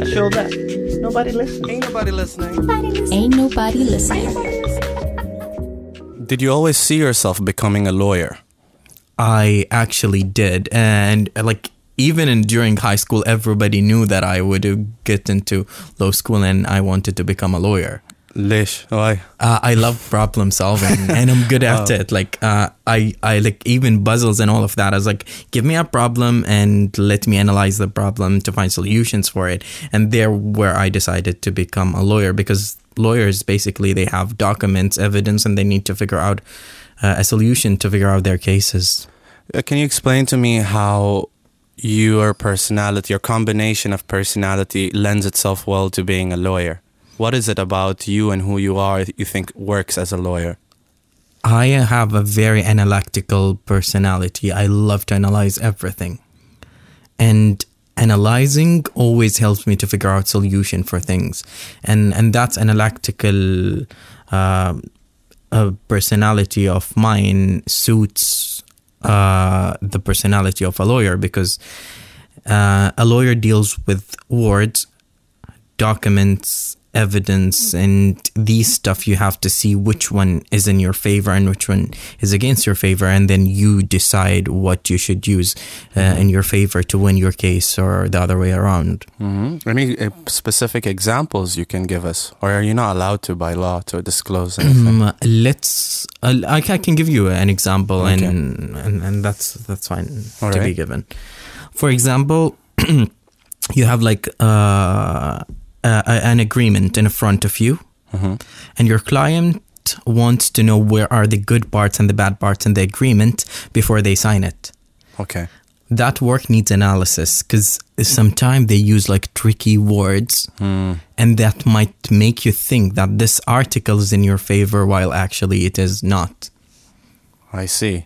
I show that. Nobody listening. Ain't nobody listening. Ain't nobody listening. Did you always see yourself becoming a lawyer? I actually did, and like even in during high school, everybody knew that I would uh, get into law school and I wanted to become a lawyer. Lish, why? Uh, I love problem solving and I'm good at it. Like uh, I, I like even puzzles and all of that. I was like, give me a problem and let me analyze the problem to find solutions for it. And there, where I decided to become a lawyer because lawyers basically they have documents, evidence, and they need to figure out uh, a solution to figure out their cases. Uh, Can you explain to me how your personality, your combination of personality, lends itself well to being a lawyer? What is it about you and who you are that you think works as a lawyer? I have a very analytical personality. I love to analyze everything. And analyzing always helps me to figure out solution for things. And and that's analytical uh, uh, personality of mine suits uh, the personality of a lawyer because uh, a lawyer deals with words, documents, evidence, and these stuff. You have to see which one is in your favor and which one is against your favor, and then you decide what you should use uh, in your favor to win your case, or the other way around. Mm-hmm. Any uh, specific examples you can give us? Or are you not allowed to by law to disclose anything? Um, let's. Uh, I, I can give you an example, Okay. and, and and that's that's fine All to be given. For example, you have like uh, uh, an agreement in front of you, Mhm. and your client wants to know where are the good parts and the bad parts in the agreement before they sign it. Okay. That work needs analysis because sometimes they use like tricky words Hmm. and that might make you think that this article is in your favor while actually it is not. I see.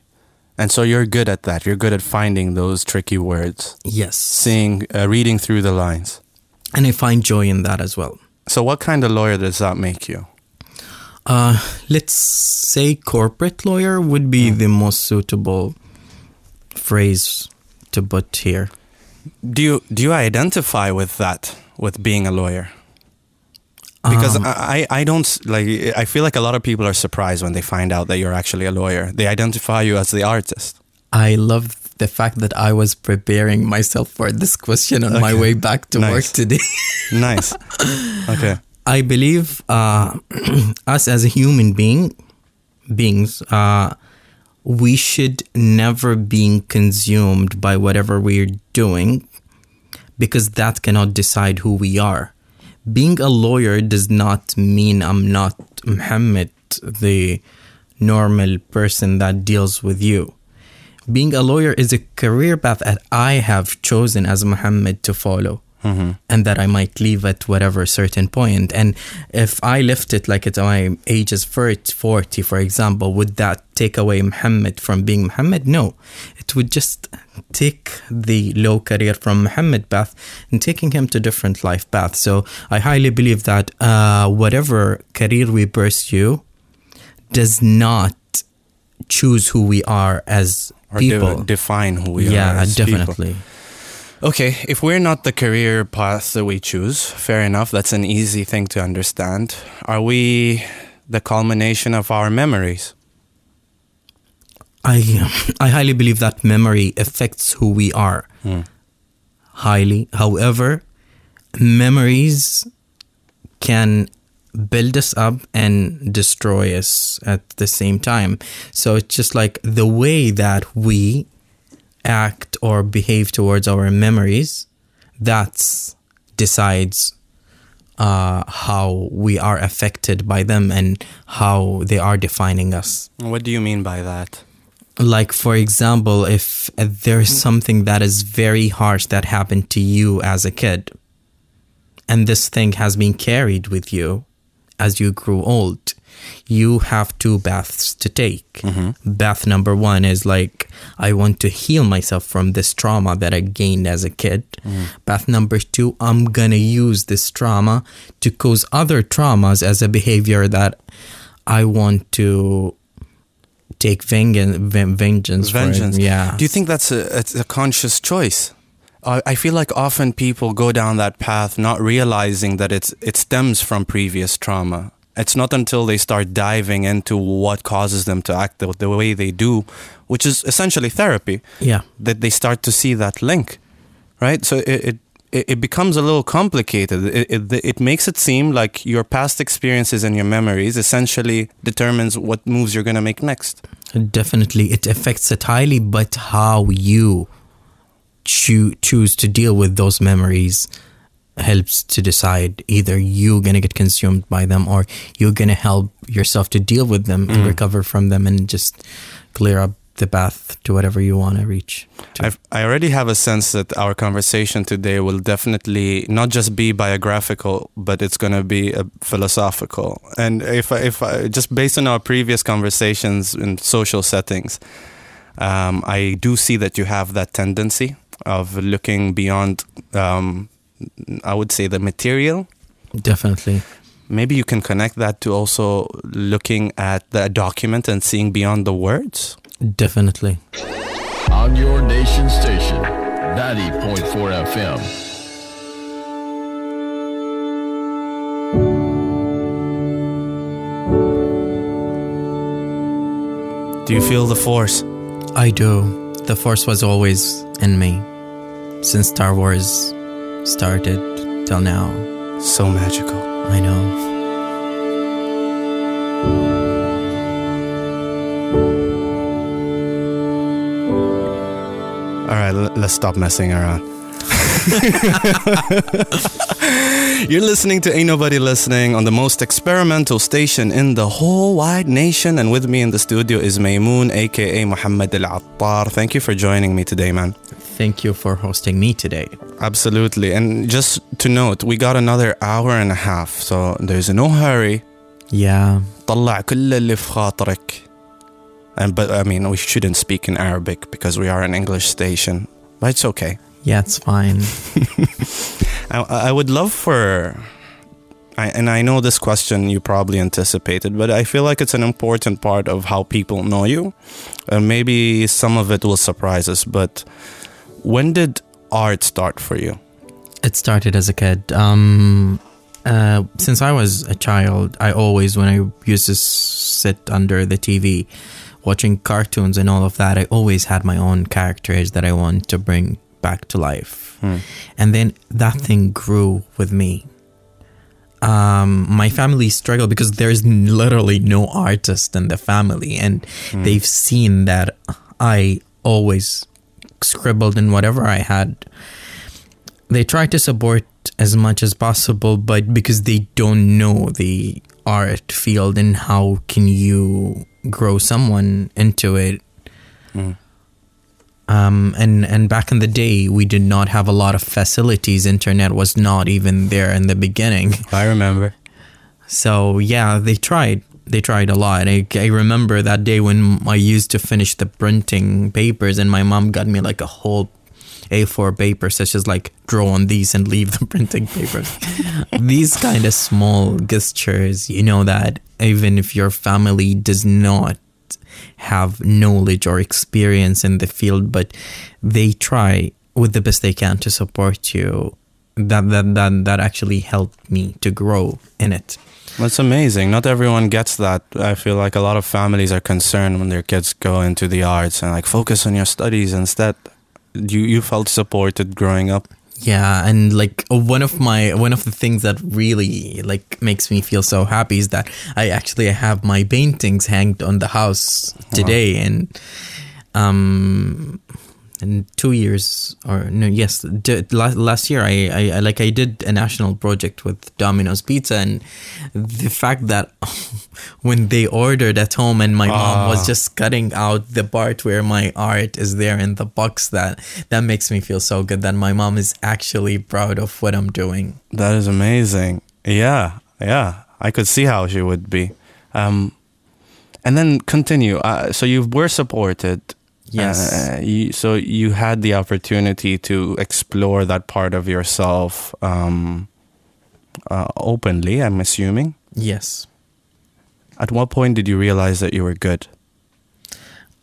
And so you're good at that. You're good at finding those tricky words, Yes. seeing, uh, reading through the lines. And I find joy in that as well. So, what kind of lawyer does that make you? Uh, let's say corporate lawyer would be the most suitable phrase to put here. Do you do you identify with that, with being a lawyer? Because Um, I, I I don't like. I feel like a lot of people are surprised when they find out that you're actually a lawyer. They identify you as the artist. I love the fact that I was preparing myself for this question on my way back to work today. Nice. okay. I believe uh, us as a human being, beings, uh, we should never be consumed by whatever we're doing, because that cannot decide who we are. Being a lawyer does not mean I'm not Muhammad, the normal person that deals with you. Being a lawyer is a career path that I have chosen as Muhammad to follow and that I might leave at whatever certain point. And if I left it like at my age is 40, 40, for example, would that take away Muhammad from being Muhammad? No. It would just take the low career from Muhammad path and taking him to different life path. So I highly believe that uh, whatever career we pursue does not choose who we are as Or de- people. define who we are. yeah, as people. definitely. Okay, if we're not the career path that we choose, fair enough. That's an easy thing to understand. Are we the culmination of our memories? I I highly believe that memory affects who we are. Hmm. Highly. However, memories can build us up and destroy us at the same time. So it's just like the way that we act or behave towards our memories that's decides uh, how we are affected by them and how they are defining us What do you mean by that? like for example if there's something that is very harsh that happened to you as a kid and this thing has been carried with you as you grew old you have two baths to take mm-hmm. bath number one is like i want to heal myself from this trauma that i gained as a kid mm. bath number two i'm gonna use this trauma to cause other traumas as a behavior that i want to take vengeance, vengeance. Vengeance. Yeah. Do you think that's a, it's a conscious choice? I I feel like often people go down that path not realizing that it's it stems from previous trauma. It's not until they start diving into what causes them to act the, the way they do, which is essentially therapy, Yeah. that they start to see that link, right? So it it, it it becomes a little complicated. It, it it makes it seem like your past experiences and your memories essentially determines what moves you're gonna make next. Definitely, it affects it highly, but how you choo- choose to deal with those memories helps to decide either you're going to get consumed by them or you're going to help yourself to deal with them and recover from them and just clear up the path to whatever you want to reach. to. I've, I already have a sense that our conversation today will definitely not just be biographical, but it's going to be uh, philosophical. And if I, if I, just based on our previous conversations in social settings, um, I do see that you have that tendency of looking beyond, um, I would say, the material. Definitely. Maybe you can connect that to also looking at the document and seeing beyond the words. Definitely. on your nation station, 90.4 FM. Do you feel the force? I do. The Force was always in me since Star Wars started till now. So magical. I know. All right, let's stop messing around. You're listening to Ain't Nobody Listening on the most experimental station in the whole wide nation. And with me in the studio is Mimoon, aka Muhammad Al Attar. Thank you for joining me today, man Thank you for hosting me today. Absolutely. And just to note, we got another hour and a half, so there's no hurry. Yeah. طلع كل اللي في خاطرك. And, but I mean, we shouldn't speak in Arabic because we are an English station. But it's okay. Yeah, it's fine. I, I would love for, I, and I know this question you probably anticipated, but I feel like it's an important part of how people know you. And maybe some of it will surprise us, but when did art start for you? It started as a kid. Um, uh, since I was a child, I always, when I used to sit under the TV watching cartoons and all of that, I always had my own characters that I want to bring back to life. And then that thing grew with me. Um, my family struggled because there's literally no artist in the family, and they've seen that I always scribbled in whatever I had. They try to support as much as possible but because they don't know the art field and how can you grow someone into it. Um, and and back in the day we did not have a lot of facilities. Internet was not even there in the beginning. I remember. so yeah, they tried. They tried a lot. I, I remember that day when I used to finish the printing papers, and my mom got me like a whole A4 paper, such as like draw on these and leave the printing papers. these kind of small gestures, you know, that even if your family does not have knowledge or experience in the field, but they try with the best they can to support you. That that that that actually helped me to grow in it. That's amazing. Not everyone gets that. I feel like a lot of families are concerned when their kids go into the arts and like focus on your studies instead. You you felt supported growing up. Yeah, and like one of my one of the things that really like makes me feel so happy is that I actually have my paintings hanged on the house today, and um, in two years or no, yes, last last year I, I I like I did a national project with Domino's Pizza, and the fact that when they ordered at home and my mom was just cutting out the part where my art is there in the box that that makes me feel so good that my mom is actually proud of what I'm doing. That is amazing. Yeah, yeah. I could see how she would be. Um, and then continue. Uh, so you were supported. Yes. Uh, you, so you had the opportunity to explore that part of yourself um, uh, openly. I'm assuming. Yes. At what point did you realize that you were good?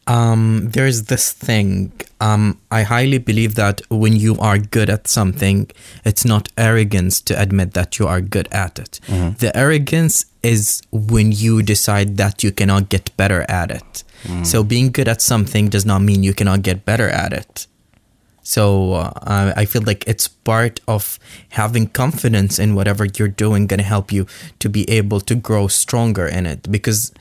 Um, there's this thing. Um, I highly believe that when you are good at something, it's not arrogance to admit that you are good at it. The arrogance is when you decide that you cannot get better at it. So being good at something does not mean you cannot get better at it. So uh, I feel like it's part of having confidence in whatever you're doing, going to help you to be able to grow stronger in it. Because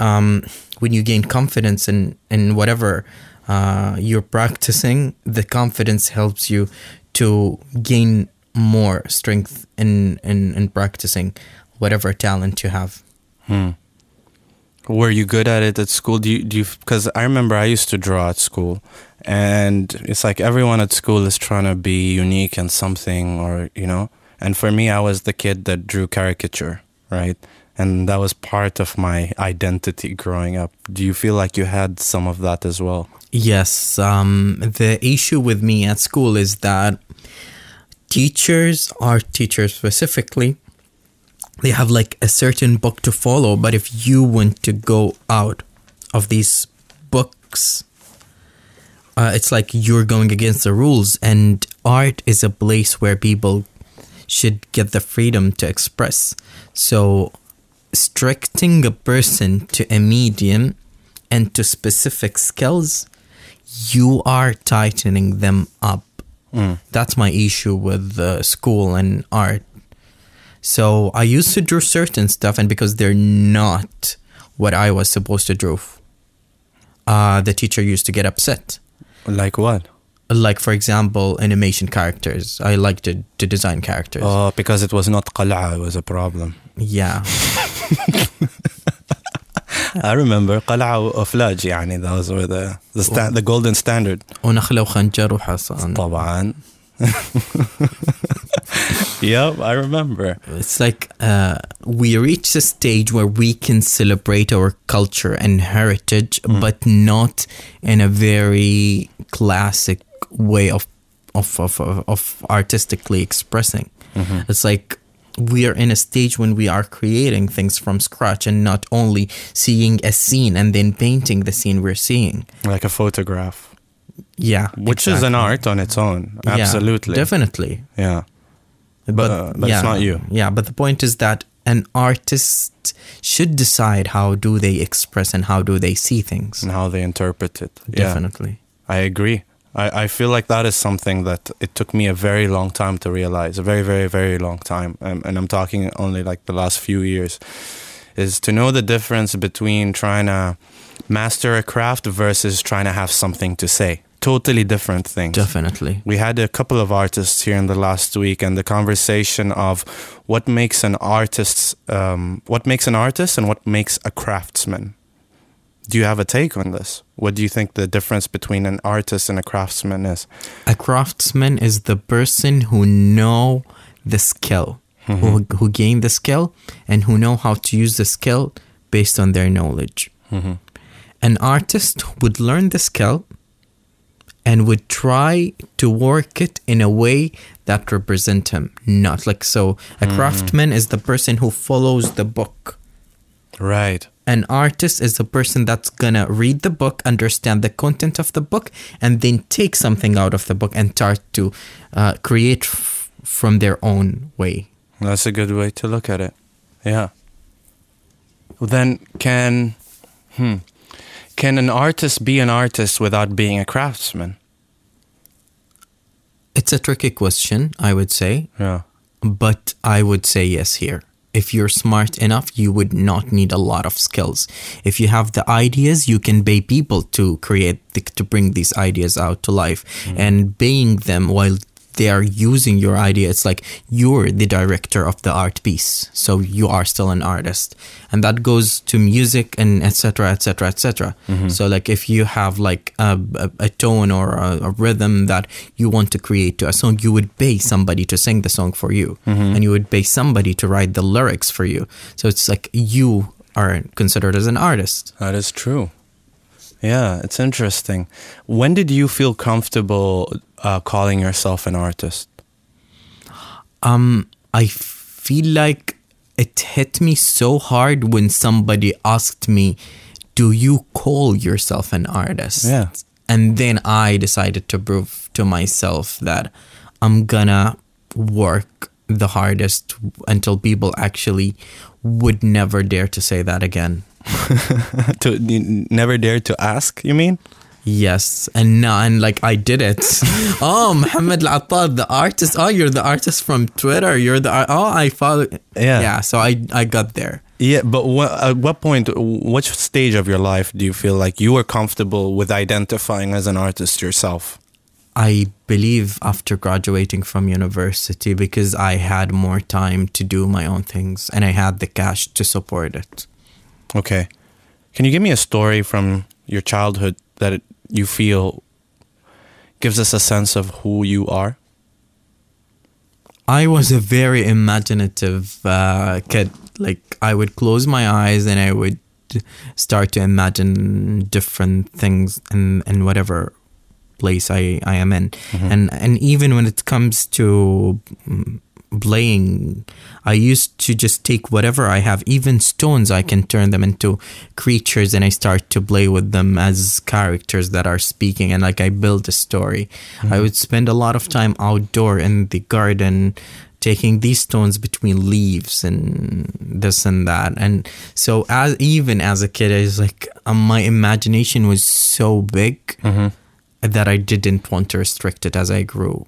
um, when you gain confidence in in whatever uh, you're practicing, the confidence helps you to gain more strength in in, in practicing whatever talent you have. Were you good at it at school? Do you do you because I remember I used to draw at school, and it's like everyone at school is trying to be unique and something, or you know. And for me, I was the kid that drew caricature, right? And that was part of my identity growing up. Do you feel like you had some of that as well? Yes, um, the issue with me at school is that teachers, art teachers specifically, they have like a certain book to follow, but if you want to go out of these books, uh, it's like you're going against the rules, and art is a place where people should get the freedom to express. So, restricting a person to a medium and to specific skills, you are tightening them up. That's my issue with uh, school and art. So I used to draw certain stuff, and because they're not what I was supposed to draw, uh, the teacher used to get upset. Like what? Like, for example, animation characters. I like to, to design characters. Oh, because it was not qal'a, it was a problem. Yeah. I remember qal'a وفلاج يعني those were the the, sta- the golden standard. ونخلة وخنجر وحصان. طبعا. yep, I remember. It's like uh, we reach a stage where we can celebrate our culture and heritage, but not in a very classic way of of of, of, of artistically expressing. It's like we are in a stage when we are creating things from scratch and not only seeing a scene and then painting the scene we're seeing. Like a photograph, Yeah, which is an art on its own. Yeah, Absolutely. definitely. Yeah. But, uh, but it's not you. Yeah, but the point is that an artist should decide how do they express and how do they see things. And how they interpret it. Yeah. Definitely. I agree. I, I feel like that is something that it took me a very long time to realize, a very, very, very long time. Um, and I'm talking only like the last few years, is to know the difference between trying to master a craft versus trying to have something to say. Totally different things. Definitely. We had a couple of artists here in the last week, and the conversation of what makes an artist, um, what makes an artist, and what makes a craftsman. Do you have a take on this? What do you think the difference between an artist and a craftsman is? A craftsman is the person who know the skill, who, who gain the skill and who know how to use the skill based on their knowledge. An artist would learn the skill and would try to work it in a way that represent him. Not like so. A craftsman is the person who follows the book. Right. An artist is the person that's gonna read the book, understand the content of the book, and then take something out of the book and start to uh, create f- from their own way. That's a good way to look at it. Yeah. Well, then can hmm, can an artist be an artist without being a craftsman? It's a tricky question, I would say, Yeah. but I would say yes here. If you're smart enough, you would not need a lot of skills. If you have the ideas, you can pay people to create, to bring these ideas out to life. Mm. And paying them while they are using your idea, it's like you're the director of the art piece. So you are still an artist. And that goes to music and etc. etc. etc. So like if you have like a, a, a tone or a, a rhythm that you want to create to a song, you would pay somebody to sing the song for you. Mm-hmm. And you would pay somebody to write the lyrics for you. So it's like you are considered as an artist. That is true. Yeah, it's interesting. When did you feel comfortable uh, calling yourself an artist? Um, I feel like it hit me so hard when somebody asked me do you call yourself an artist? Yeah. And then I decided to prove to myself that I'm gonna work the hardest until people actually would never dare to say that again. to never dare to ask, you mean? Yes, and now and like I did it. oh, Muhammad Al the artist. Oh, you're the artist from Twitter. You're the oh, I follow. Yeah. yeah. So I I got there. Yeah, but wha- at what point, which stage of your life do you feel like you were comfortable with identifying as an artist yourself? I believe after graduating from university because I had more time to do my own things and I had the cash to support it. Okay. Can you give me a story from your childhood that it, you feel gives us a sense of who you are? I was a very imaginative uh, kid. Like I would close my eyes and I would start to imagine different things in, in whatever place I, I am in. And and even when it comes to playing, I used to just take whatever I have, even stones, I can turn them into creatures and I start to play with them as characters that are speaking and like I build a story. I would spend a lot of time outdoor in the garden taking these stones between leaves and this and that. And so as even as a kid i was like um, my imagination was so big that i didn't want to restrict it as i grew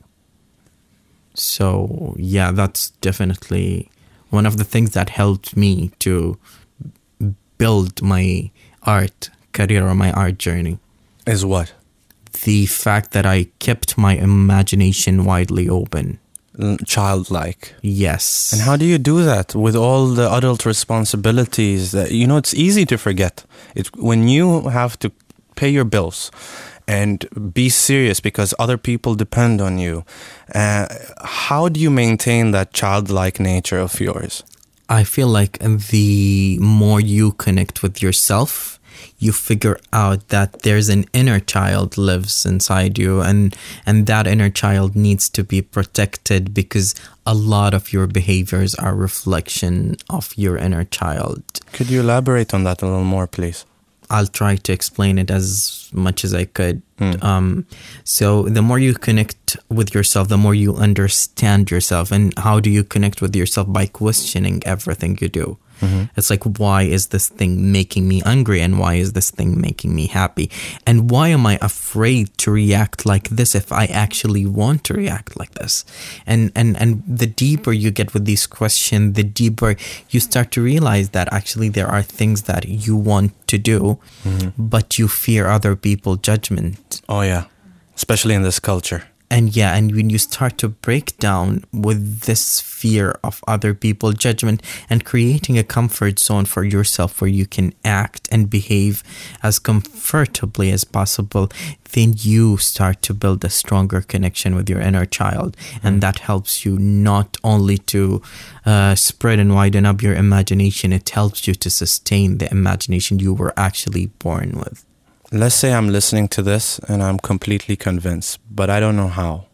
so yeah that's definitely one of the things that helped me to build my art career or my art journey Is what? the fact that i kept my imagination widely open Childlike. yes And how do you do that with all the adult responsibilities that you know it's easy to forget. It when you have to pay your bills and be serious because other people depend on you. Uh, how do you maintain that childlike nature of yours? I feel like the more you connect with yourself, you figure out that there's an inner child lives inside you and and that inner child needs to be protected because a lot of your behaviors are reflection of your inner child. Could you elaborate on that a little more, please? I'll try to explain it as much as I could. Um, so, the more you connect with yourself, the more you understand yourself. And how do you connect with yourself? By questioning everything you do. Mm-hmm. It's like, why is this thing making me angry? And why is this thing making me happy? And why am I afraid to react like this if I actually want to react like this? And, and, and the deeper you get with these questions, the deeper you start to realize that actually there are things that you want to do, mm-hmm. but you fear other people's judgment. Oh yeah, especially in this culture. And yeah, and when you start to break down with this fear of other people judgment and creating a comfort zone for yourself where you can act and behave as comfortably as possible, then you start to build a stronger connection with your inner child. And that helps you not only to uh, spread and widen up your imagination, it helps you to sustain the imagination you were actually born with. Let's say I'm listening to this and I'm completely convinced, but I don't know how.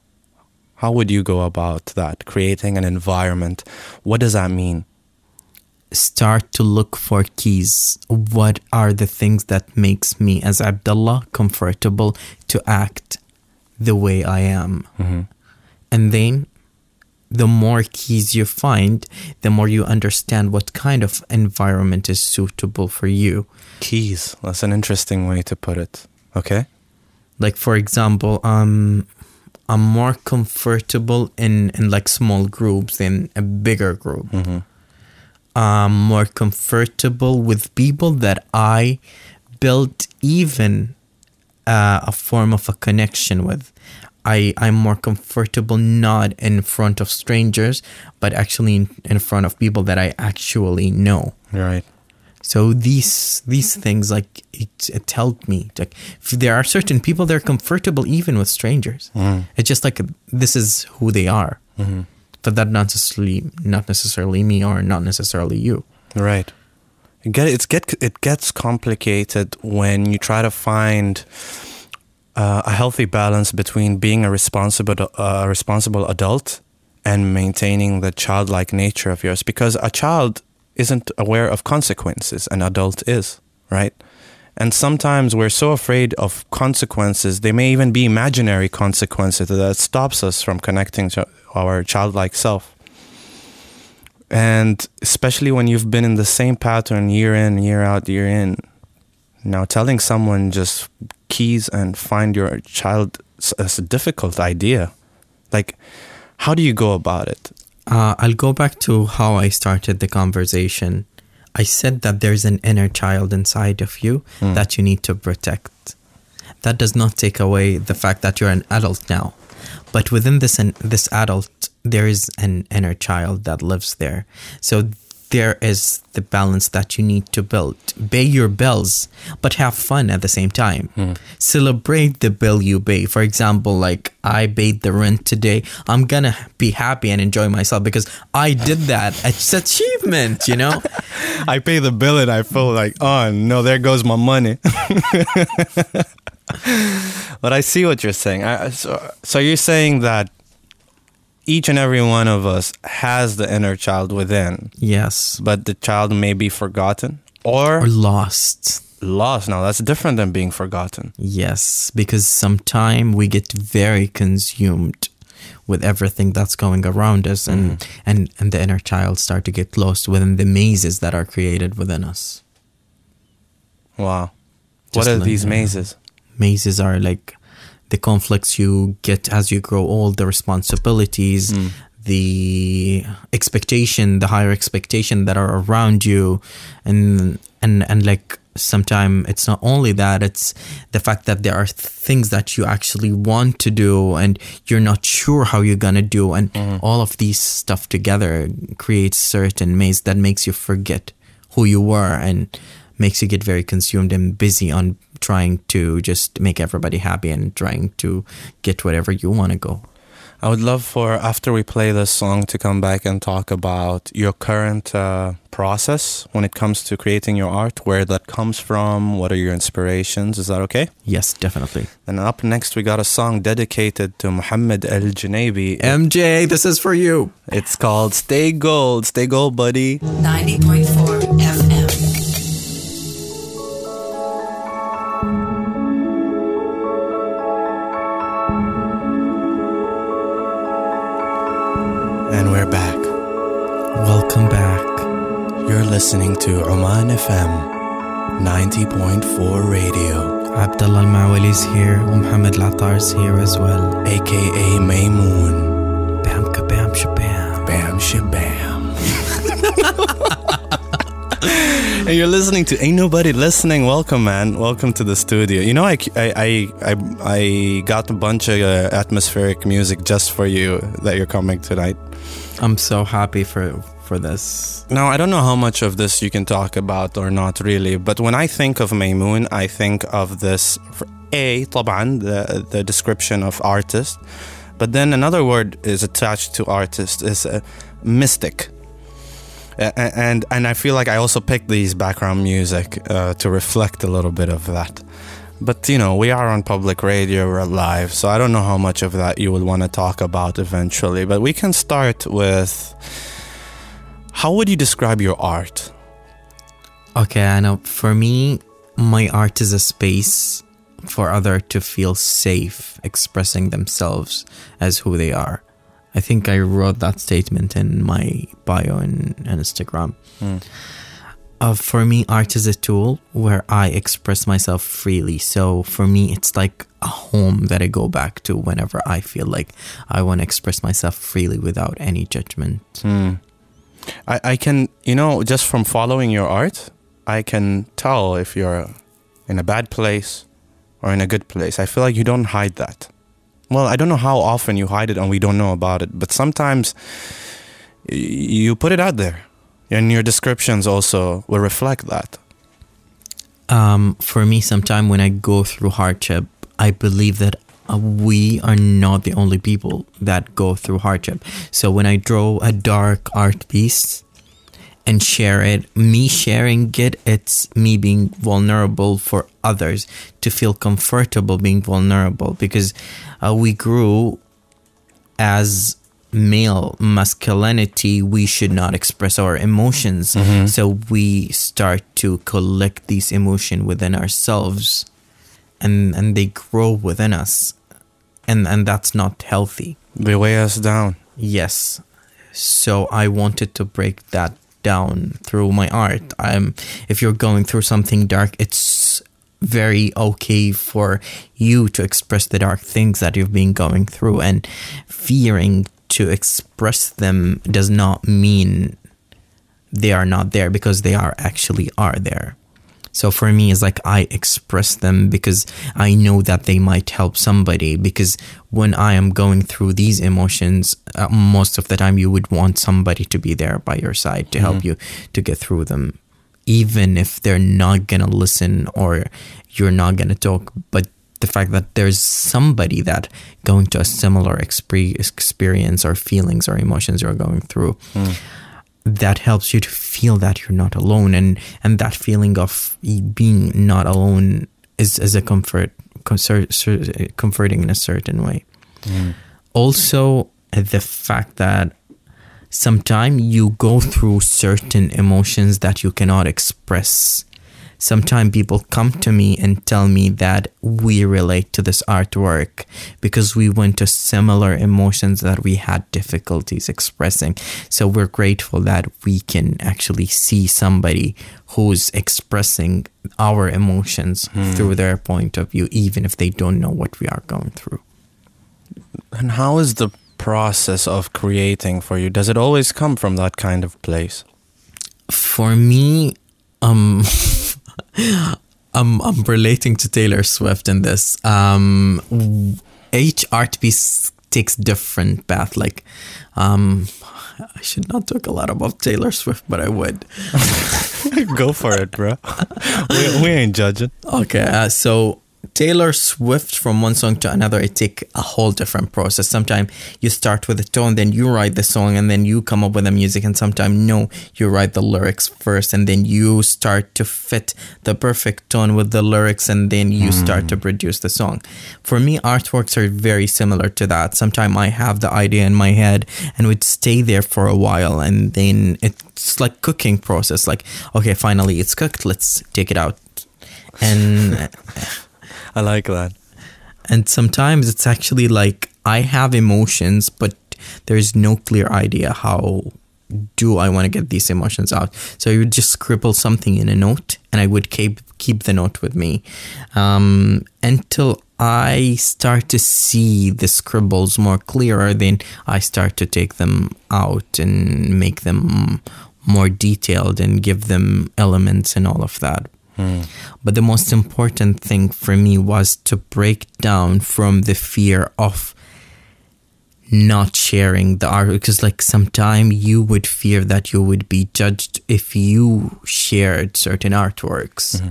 How would you go about that? Creating an environment. What does that mean? start to look for keys. What are the things that makes me as Abdullah comfortable to act the way I am? Mm-hmm. And then the more keys you find, the more you understand what kind of environment is suitable for you. Keys. That's an interesting way to put it. Okay. Like for example, um I'm more comfortable in, in like small groups than a bigger group. I'm more comfortable with people that I built even uh, a form of a connection with. I, I'm more comfortable not in front of strangers, but actually in, in front of people that I actually know. Right. So these these things like it, it helped me. Like if there are certain people they're comfortable even with strangers. Mm-hmm. It's just like this is who they are. Mm-hmm. But that not necessarily not necessarily me or not necessarily you. Right. It get it's get it gets complicated when you try to find uh, a healthy balance between being a responsible uh, responsible adult and maintaining the childlike nature of yours because a child isn't aware of consequences an adult is right And sometimes we're so afraid of consequences, they may even be imaginary consequences that stops us from connecting to our childlike self. And especially when you've been in the same pattern year in, year out, year in. Now, telling someone just keys and find your child is a difficult idea. Like, how do you go about it? Uh, I'll go back to how I started the conversation. I said that there's an inner child inside of you that you need to protect. That does not take away the fact that you're an adult now. But within this this adult, there is an inner child that lives there. So there is the balance that you need to build. Pay your bills, but have fun at the same time. Hmm. Celebrate the bill you pay. For example, like I paid the rent today. I'm gonna be happy and enjoy myself because I did that. It's achievement, you know. I pay the bill and I feel like, oh no, there goes my money. but I see what you're saying. I, so, so you're saying that each and every one of us has the inner child within, yes, but the child may be forgotten or or lost. lost. Now that's different than being forgotten. Yes, because sometime we get very consumed with everything that's going around us and, mm-hmm. and, and the inner child start to get lost within the mazes that are created within us. Wow. Just what are like these mazes? Mazes are like the conflicts you get as you grow old, the responsibilities, hmm. the expectation, the higher expectation that are around you. And and and like sometimes it's not only that it's the fact that there are things that you actually want to do and you're not sure how you're gonna do. And hmm. all of these stuff together creates certain maze that makes you forget who you were and makes you get very consumed and busy on trying to just make everybody happy and trying to get whatever you want to go I would love for after we play this song to come back and talk about your current uh, process when it comes to creating your art, where that comes from, what are your inspirations. Is that okay? yes definitely And up next, we got a song dedicated to Muhammad El Junabi. mj this is for you It's called Stay Gold. Stay Gold, buddy. 90.4 FM. And we're back. welcome back You're listening to Oman FM 90.4 radio, Abdullah Al-Maawali's here Muhammad Al-Attar's here as well aka Mimoon. bam kabam shabam Bam shabam. and you're listening to Ain't Nobody Listening. Welcome, man. Welcome to the studio. You know, I, I, I, I, I got a bunch of uh, atmospheric music just for you that you're coming tonight. I'm so happy for for this. Now, I don't know how much of this you can talk about or not really, but when I think of Mimoon, I think of this A, طبعا, the, the description of artist. But then another word is attached to artist is uh, a mystic. And and I feel like I also picked these background music uh, to reflect a little bit of that. But you know, we are on public radio, we're live, so I don't know how much of that you would want to talk about eventually. But we can start with how would you describe your art? Okay, I know. For me, my art is a space for other to feel safe expressing themselves as who they are. I think I wrote that statement in my bio in, in Instagram. Hmm. For me, art is a tool where I express myself freely. So for me, it's like a home that I go back to whenever I feel like I want to express myself freely without any judgment. Hmm. I, I can, you know, just from following your art, I can tell if you're in a bad place or in a good place. I feel like you don't hide that. Well, I don't know how often you hide it and we don't know about it, but sometimes you put it out there. And your descriptions also will reflect that. Um, for me, sometime when I go through hardship, I believe that uh, we are not the only people that go through hardship. So when I draw a dark art piece and share it, me sharing it, it's me being vulnerable for others to feel comfortable being vulnerable because uh, we grew as male masculinity, we should not express our emotions. Mm-hmm. So we start to collect these emotions within ourselves and and they grow within us. And and that's not healthy. They weigh us down. Yes. So I wanted to break that down through my art. I'm if you're going through something dark, it's very okay for you to express the dark things that you've been going through and fearing to express them does not mean they are not there because they are actually are there. So for me, it's like I express them because I know that they might help somebody. Because when I am going through these emotions, uh, most of the time you would want somebody to be there by your side to help you to get through them, even if they're not gonna listen or you're not gonna talk. But the fact that there's somebody that going to a similar experience or feelings or emotions you're going through hmm. that helps you to feel that you're not alone and and that feeling of being not alone is is a comfort comfort- comforting in a certain way. Hmm. Also the fact that sometimes you go through certain emotions that you cannot express sometimes people come to me and tell me that we relate to this artwork because we went to similar emotions that we had difficulties expressing. So we're grateful that we can actually see somebody who's expressing our emotions through their point of view, even if they don't know what we are going through. And how is the process of creating for you? Does it always come from that kind of place? For me, um, I'm I'm relating to Taylor Swift in this. Um, each art piece takes different path. Like, um, I should not talk a lot about Taylor Swift, but I would. Go for it, bro. we, we ain't judging. Okay, uh, so Taylor Swift from one song to another, it take a whole different process. Sometimes you start with a tone, then you write the song, and then you come up with the music. And sometimes no, you write the lyrics first, and then you start to fit the perfect tone with the lyrics, and then you hmm. start to produce the song. For me, artworks are very similar to that. Sometimes I have the idea in my head and would stay there for a while, and then it's like cooking process. Like, okay, finally it's cooked. Let's take it out, and. I like that. and sometimes it's actually like I have emotions, but there's no clear idea how do I want to get these emotions out. So I would just scribble something in a note, and I would keep keep the note with me um, until I start to see the scribbles more clearer. Then I start to take them out and make them more detailed and give them elements and all of that. But the most important thing for me was to break down from the fear of not sharing the art because like sometime you would fear that you would be judged if you shared certain artworks. Mm-hmm.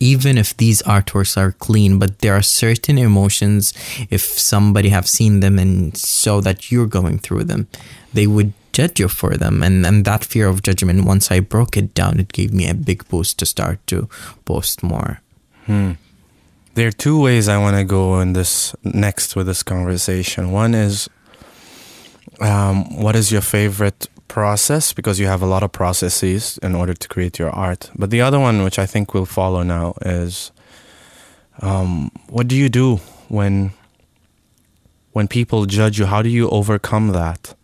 Even if these artworks are clean but there are certain emotions if somebody have seen them and saw that you're going through them they would judge you for them and and that fear of judgment once i broke it down it gave me a big boost to start to post more There are two ways I want to go in this next with this conversation. One is, um, what is your favorite process? Because you have a lot of processes in order to create your art. But the other one, which I think we'll follow now, is, um, what do you do when when people judge you? How do you overcome that?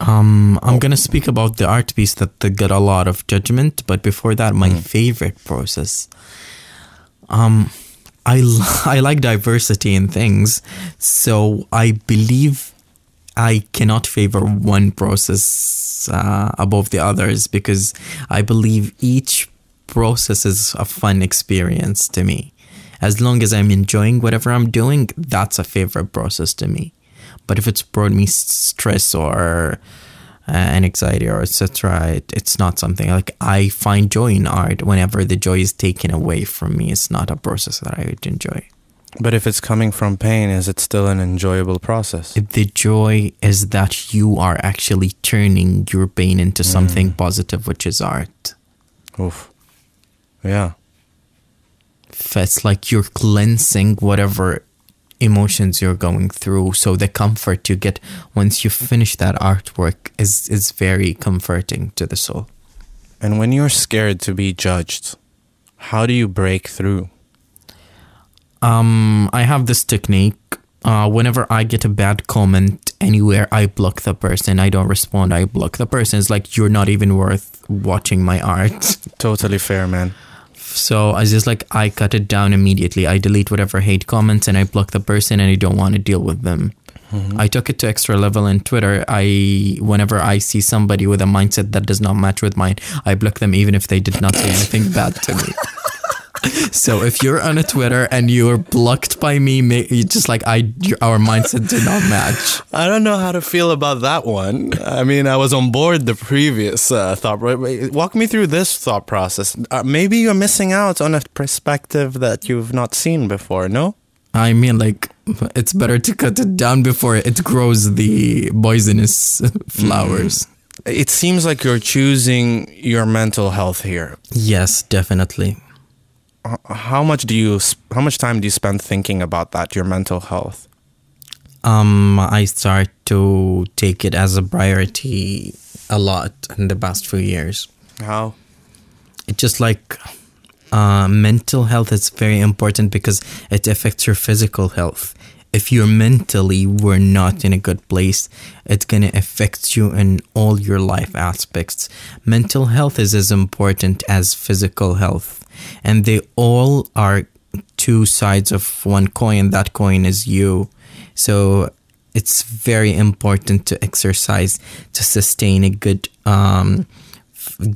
Um, I'm gonna speak about the art piece that, that got a lot of judgment, but before that, my favorite process. Um, I l- I like diversity in things, so I believe I cannot favor one process uh, above the others because I believe each process is a fun experience to me. As long as I'm enjoying whatever I'm doing, that's a favorite process to me. But if it's brought me stress or uh, anxiety or etc., it, it's not something like I find joy in art. Whenever the joy is taken away from me, it's not a process that I would enjoy. But if it's coming from pain, is it still an enjoyable process? If the joy is that you are actually turning your pain into something positive, which is art. Oof. Yeah. It's like you're cleansing whatever emotions you're going through. So the comfort you get once you finish that artwork is is very comforting to the soul. And when you're scared to be judged, how do you break through? Um, I have this technique. Uh, whenever I get a bad comment anywhere, I block the person. I don't respond. I block the person. It's like you're not even worth watching my art. Totally fair, man. So I just like I cut it down immediately. I delete whatever hate comments and I block the person and I don't want to deal with them. Mm-hmm. I took it to extra level in Twitter. I whenever I see somebody with a mindset that does not match with mine, I block them even if they did not say anything bad to me. so if you're on a Twitter and you're blocked by me, you just like I our mindset do not match. I don't know how to feel about that one. I mean, I was on board the previous uh, thought. Walk me through this thought process. Uh, maybe you're missing out on a perspective that you've not seen before. No. I mean, like it's better to cut it down before it grows the poisonous flowers. It seems like you're choosing your mental health here. Yes, definitely. How much do you? How much time do you spend thinking about that? Your mental health. Um, I start to take it as a priority a lot in the past few years. How? It's just like uh, mental health is very important because it affects your physical health. If you're mentally were not in a good place, it's gonna affect you in all your life aspects. Mental health is as important as physical health, and they all are two sides of one coin. That coin is you. So it's very important to exercise to sustain a good um,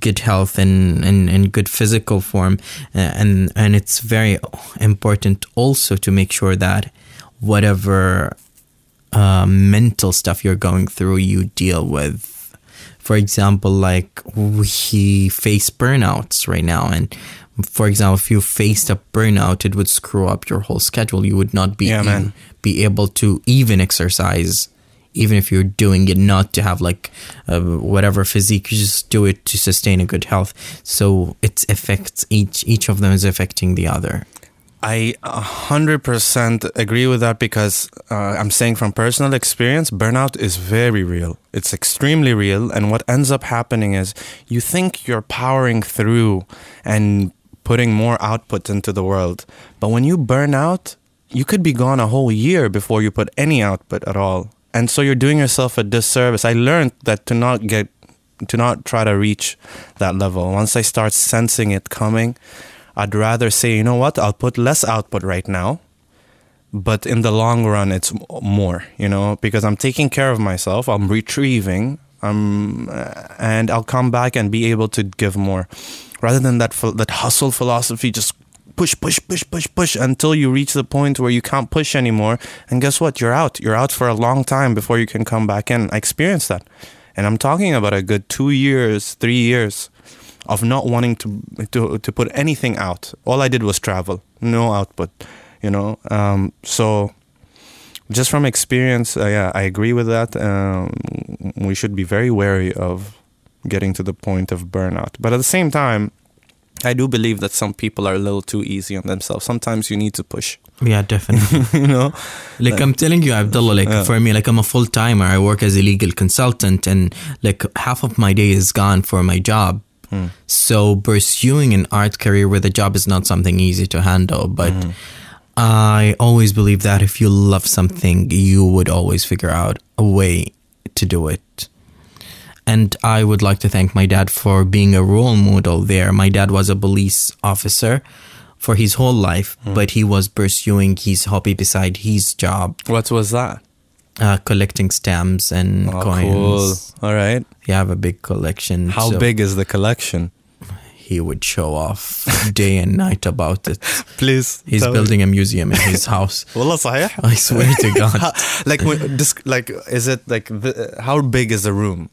good health and, and, and good physical form Uh, and and it's very important also to make sure that whatever uh, mental stuff you're going through you deal with. For example like we face burnouts right now and for example if you faced a burnout it would screw up your whole schedule. You would not be Yeah, man. be able to even exercise even if you're doing it not to have like uh, whatever physique you just do it to sustain a good health. So it affects each each of them is affecting the other I 100% agree with that because uh, I'm saying from personal experience, burnout is very real. It's extremely real. And what ends up happening is you think you're powering through and putting more output into the world. But when you burn out, you could be gone a whole year before you put any output at all. And so you're doing yourself a disservice. I learned that to not get, to not try to reach that level. Once I start sensing it coming, I'd rather say, you know what, I'll put less output right now, but in the long run, it's more, you know, because I'm taking care of myself, I'm retrieving, um, and I'll come back and be able to give more, rather than that that hustle philosophy, just push, push, push, push, push until you reach the point where you can't push anymore, and guess what, you're out. You're out for a long time before you can come back in. I experienced that, and I'm talking about a good two years, three years of not wanting to to to put anything out. All I did was travel, no output, you know. Um, so just from experience, uh, yeah, I agree with that. Um, we should be very wary of getting to the point of burnout, but at the same time. I do believe that some people are a little too easy on themselves. Sometimes you need to push, yeah definitely you know. like i'm telling you abdullah like Yeah. for me like i'm a full-timer i work as a legal consultant and like half of my day is gone for my job so pursuing an art career with a job is not something easy to handle but i always believe that if you love something you would always figure out a way to do it and I would like to thank my dad for being a role model there. My dad was a police officer for his whole life, but he was pursuing his hobby beside his job, What was that? uh, collecting stamps and Oh, coins. cool. All right. He have a big collection. How so big is the collection? He would show off day and night about it. Please. He's tell me. building a museum in his house. والله صحيح. I swear to God. How- like when, this, like is it like the, how big is the room?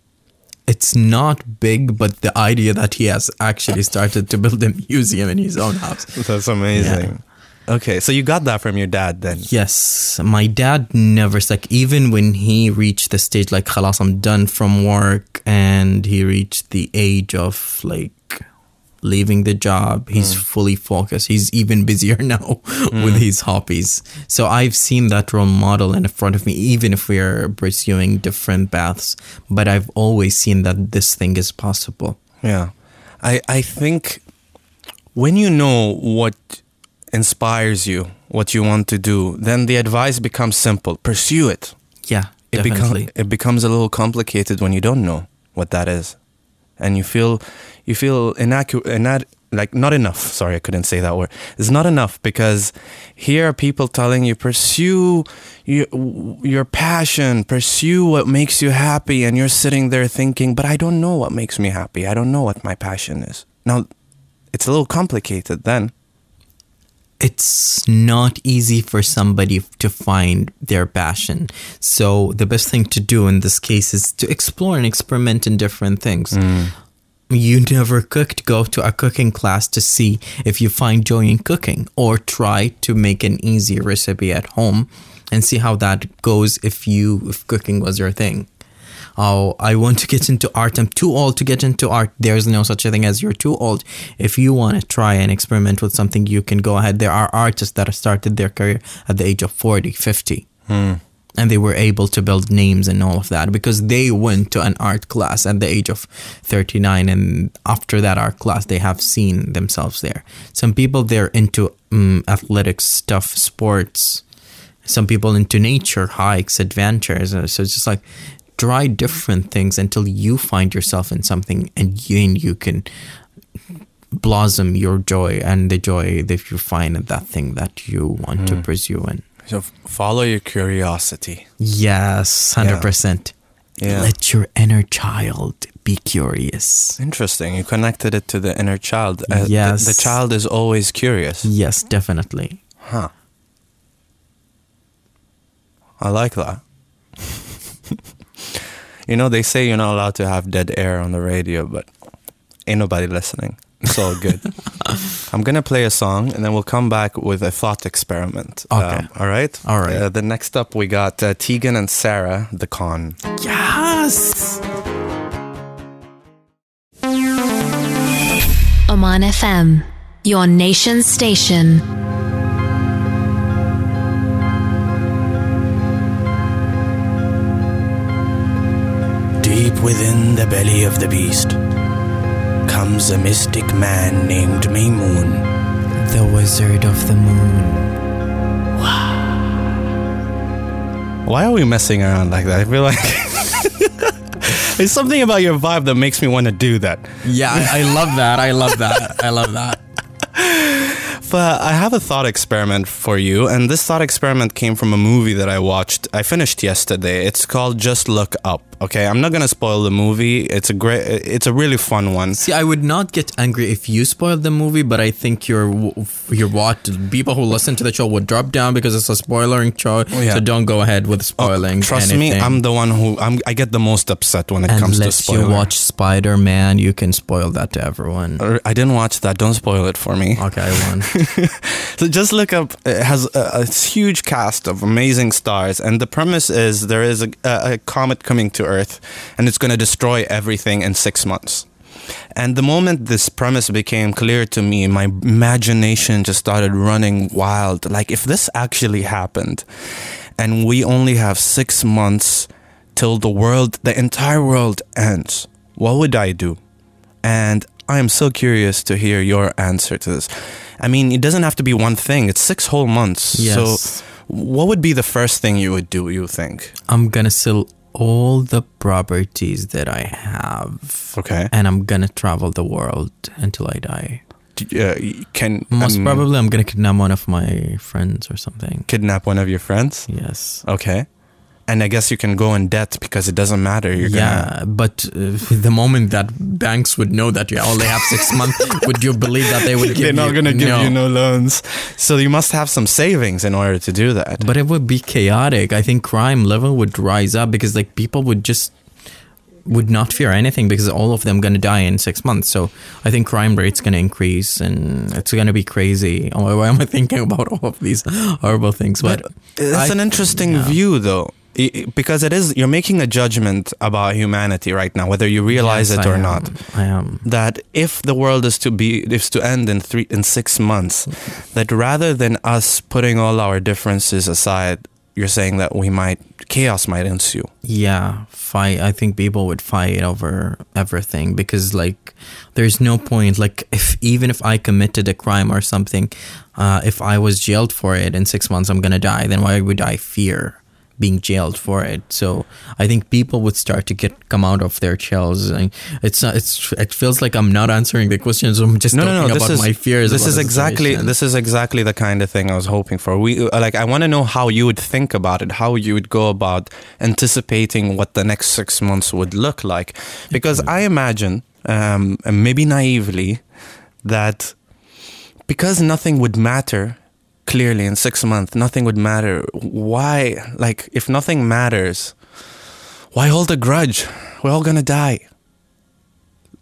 It's not big, but the idea that he has actually started to build a museum in his own house. That's amazing. Okay, so you got that from your dad then? Yes. My dad never, like, even when he reached the stage, like, halas, I'm done from work, and he reached the age of, like, leaving the job. He's mm. fully focused. He's even busier now mm. with his hobbies. So I've seen that role model in front of me, even if we are pursuing different paths. But I've always seen that this thing is possible. Yeah. I, I think when you know what inspires you, what you want to do, then the advice becomes simple. Pursue it. Yeah, It, definitely. it becomes a little complicated when you don't know what that is. And you feel you feel inaccurate inad, like not enough. Sorry, I couldn't say that word. It's not enough because here are people telling you pursue your, your passion, pursue what makes you happy and you're sitting there thinking, "But I don't know what makes me happy. I don't know what my passion is." Now, it's a little complicated then. It's not easy for somebody to find their passion. So the best thing to do in this case is to explore and experiment in different things. Mm. You never cooked, go to a cooking class to see if you find joy in cooking or try to make an easy recipe at home and see how that goes if you if cooking was your thing. Oh, I want to get into art. I'm too old to get into art. There's no such a thing as you're too old. If you want to try and experiment with something, you can go ahead. There are artists that have started their career at the age of 40, 50. And they were able to build names and all of that because they went to an art class at the age of 39. And after that art class, they have seen themselves there. Some people, they're into um, athletics stuff, sports some people into nature, hikes, adventures. Uh, So it's just like try different things until you find yourself in something and you, and you can blossom your joy and the joy that you find in that thing that you want to pursue in. So follow your curiosity. Yes, 100%. Yeah. Let your inner child be curious. Interesting. You connected it to the inner child. Uh, the- Yes. the child is always curious. Yes, definitely. Huh. I like that. You know, they say you're not allowed to have dead air on the radio, but ain't nobody listening. It's all good. I'm going to play a song and then we'll come back with a thought experiment. Okay. Um, all right? All right. Uh, the next up, we got uh, Tegan and Sara, The Con. Yes! Oman FM, your nation station. Within the belly of the beast comes a mystic man named Mimoon. The Wizard of the Moon. Why are we messing around like that? I feel like there's something about your vibe that makes me want to do that. Yeah, I, I love that. I love that. I love that. But I have a thought experiment for you, and this thought experiment came from a movie that I watched. I finished yesterday. It's called Just Look Up. Okay, I'm not gonna spoil the movie. It's a great. It's a really fun one. See, I would not get angry if you spoiled the movie, but I think your your what people who listen to the show would drop down because it's a spoiling show. Oh, yeah. So don't go ahead with oh, spoiling. Trust anything. me, I'm the one who I'm, I get the most upset when it comes to Unless spoiling. you watch Spider Man, you can spoil that to everyone. I didn't watch that. Don't spoil it for me. Okay, I won. So just look up. It has a, a huge cast of amazing stars, and the premise is there is a, a, a comet coming to Earth, and it's going to destroy everything in six months. And the moment this premise became clear to me, my imagination just started running wild. Like if this actually happened, and we only have six months till the world, the entire world ends, what would I do? And I am so curious to hear your answer to this. I mean, it doesn't have to be one thing. It's six whole months. Yes. So, what would be the first thing you would do? You think? I'm gonna sell all the properties that I have, Okay. and I'm gonna travel the world until I die. Uh, can Most um, probably, I'm gonna kidnap one of my friends or something. kidnap one of your friends. Yes. Okay. And I guess you can go in debt because it doesn't matter. You're yeah, but uh, the moment that banks would know that you only have six months, would you believe that they would give They're not you? to give no. you no loans. So you must have some savings in order to do that. But it would be chaotic. I think crime level would rise up because like people would just would not fear anything because all of them gonna die in six months. So I think crime rate's gonna increase and it's gonna be crazy. Oh, why am I thinking about all of these horrible things? But, That's I- an interesting yeah. view, though. I- I- because it is you're making a judgment about humanity right now, whether you realize Yes, it or am. not. I am. That if the world is to be is to end in three in six months, that rather than us putting all our differences aside, you're saying that we might chaos might ensue. Yeah, fight. I think people would fight over everything because, like, there's no point. Like, if even if I committed a crime or something, uh, if I was jailed for it in six months, I'm gonna die. Then why would I fear being jailed for it? So I think people would start to get come out of their shells. And it's not. It's. It feels like I'm not answering the questions. I'm just no, talking no, no. This about is my fears. This is exactly this is exactly the kind of thing I was hoping for. We uh, like I want to know how you would think about it, how you would go about anticipating what the next six months would look like, because I imagine, um, maybe naively, that because nothing would matter clearly in six months, nothing would matter. Why, like, if nothing matters, why hold a grudge? We're all gonna die.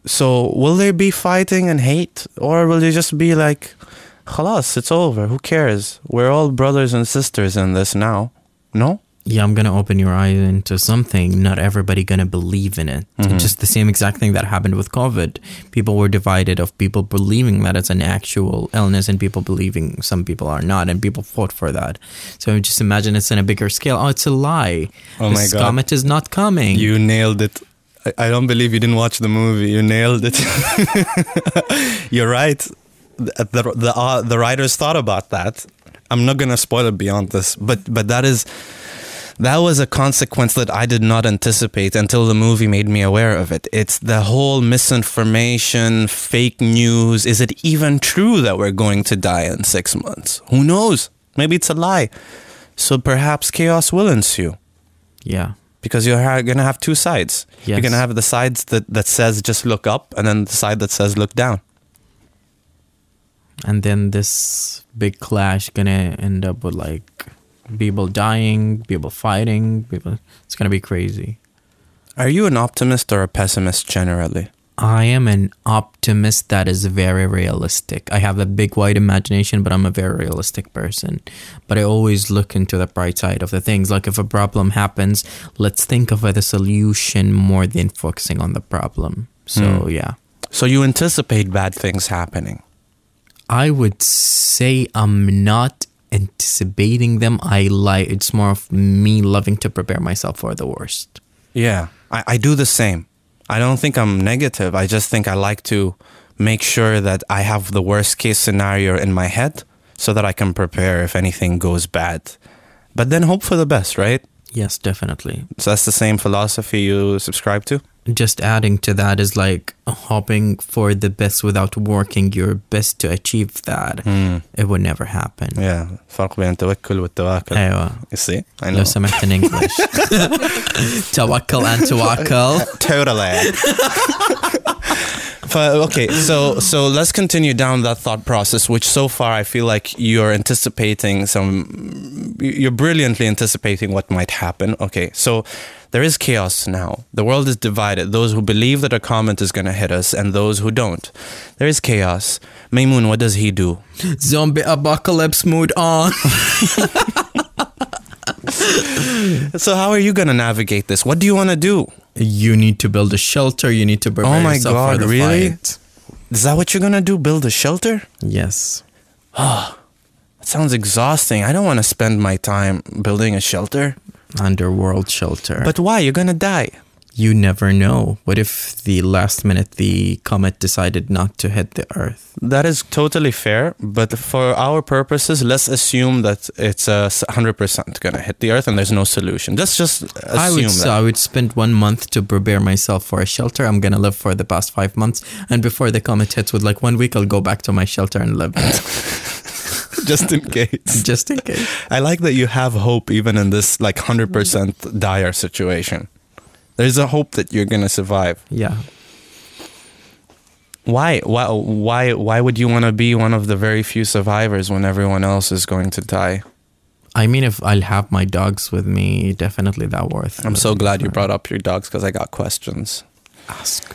So will there be fighting and hate, or will there just be like, "Khalas, it's over. Who cares? We're all brothers and sisters in this now." No. Yeah, I'm gonna open your eyes into something. Not everybody gonna believe in it. Mm-hmm. It's just the same exact thing that happened with COVID. People were divided of people believing that it's an actual illness and people believing some people are not, and people fought for that. So just imagine it's in a bigger scale. Oh, it's a lie. Oh my this God. comet is not coming. You nailed it. I, I don't believe you didn't watch the movie. You nailed it. You're right. The the the, uh, the writers thought about that. I'm not gonna spoil it beyond this, but but that is that was a consequence that I did not anticipate until the movie made me aware of it. It's the whole misinformation, fake news. Is it even true that we're going to die in six months? Who knows? Maybe it's a lie. So perhaps chaos will ensue yeah. because you're ha- gonna have two sides. You're gonna have the sides that that says just look up, and then the side that says look down. And then this big clash gonna end up with like people dying, people fighting, people. It's gonna be crazy. Are you an optimist or a pessimist generally? I am an optimist that is very realistic. I have a big wide imagination, but I'm a very realistic person. But I always look into the bright side of the things. Like if a problem happens, let's think of a solution more than focusing on the problem. So hmm. yeah. So you anticipate bad things happening. I would say I'm not anticipating them. I like it's more of me loving to prepare myself for the worst. Yeah, I, I do the same. I don't think I'm negative. I just think I like to make sure that I have the worst case scenario in my head so that I can prepare if anything goes bad. But then hope for the best, right? Yes, definitely. So that's the same philosophy you subscribe to? just adding to that is like hoping for the best without working your best to achieve that. It would never happen. Yeah, فرق بين التوكل والتواكل. ايوه You see? I know. لو سمحت in English توكل and توكل Totally. But, okay, so so let's continue down that thought process, which so far I feel like you're anticipating some. You're brilliantly anticipating what might happen. Okay, so there is chaos now. The world is divided. Those who believe that a comet is going to hit us, and those who don't. There is chaos. Mimoon, what does he do? zombie apocalypse mood on So how are you going to navigate this? What do you want to do? you need to build a shelter you need to prepare Oh my yourself God, for the really? fight Is that what you're going to do? Build a shelter? yes That sounds exhausting. I don't want to spend my time building a shelter. Underworld shelter But why? You're gonna die. you never know what if the last minute the comet decided not to hit the earth That is totally fair. But for our purposes, let's assume that it's uh, a hundred percent gonna hit the earth and there's no solution. Let's just assume I would, so that. I would spend one month to prepare myself for a shelter. I'm gonna live for the past five months, and before the comet hits, with like one week, I'll go back to my shelter and live, just in case. just in case. I like that you have hope even in this like hundred percent dire situation. There's a hope that you're gonna survive. Yeah, Why? Why? Why? Why would you want to be one of the very few survivors when everyone else is going to die? I mean, if I'll have my dogs with me, definitely that worth. I'm so glad you brought up your dogs because I got questions. ask.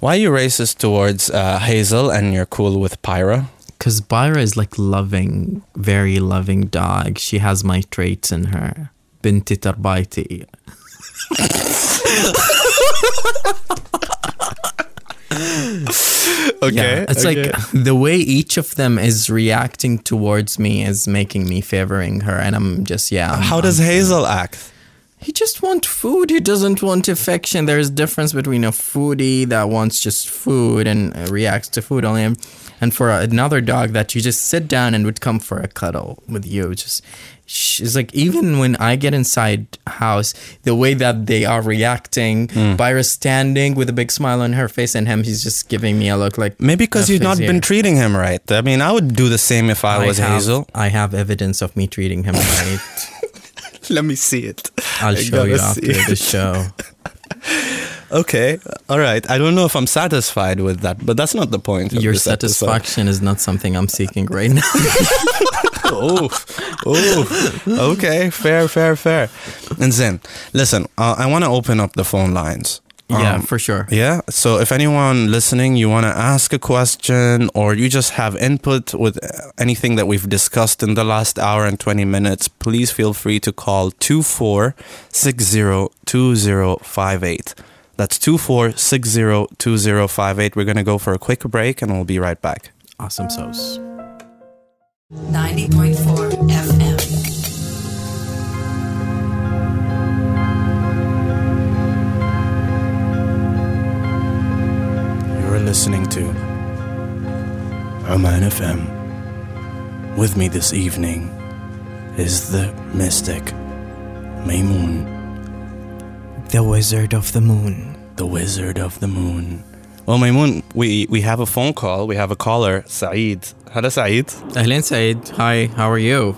Why are you racist towards uh, Hazel and you're cool with Pyra? because Byra is like loving, very loving dog. She has my traits in her. Binti tarbaiti. okay. Yeah, it's okay. like the way each of them is reacting towards me is making me favoring her, and I'm just yeah. I'm, How does I'm, Hazel act? He just wants food. He doesn't want affection. There is difference between a foodie that wants just food and reacts to food only and- and for another dog that you just sit down and would come for a cuddle with you. Just she's like even when I get inside house, the way that they are reacting. Byra's standing with a big smile on her face, and him he's just giving me a look like Maybe because "Uh, you've not fizz been treating him right. I mean, I would do the same if I, was have, Hazel. I have evidence of me treating him right. Let me see it. I'll I show you gotta after see the show. Okay, all right. I don't know if I'm satisfied with that, but that's not the point. Your this episode. satisfaction is not something I'm seeking right now. oh, oh, okay, fair, fair, fair. And Zen, listen, uh, I want to open up the phone lines. yeah, Um, for sure. Yeah. So if anyone listening, you want to ask a question or you just have input with anything that we've discussed in the last hour and 20 minutes, please feel free to call 24602058. That's 24602058. We're going to go for a quick break and we'll be right back. Awesome sauce. 90.4 FM. You're listening to Oman FM. With me this evening is the mystic Mimoon, The Wizard of the Moon. the wizard of the moon. Well, Mimoon, we, we have a phone call. We have a caller, Saeed. Hello, Saeed. Ahlan Saeed. Hi, how are you?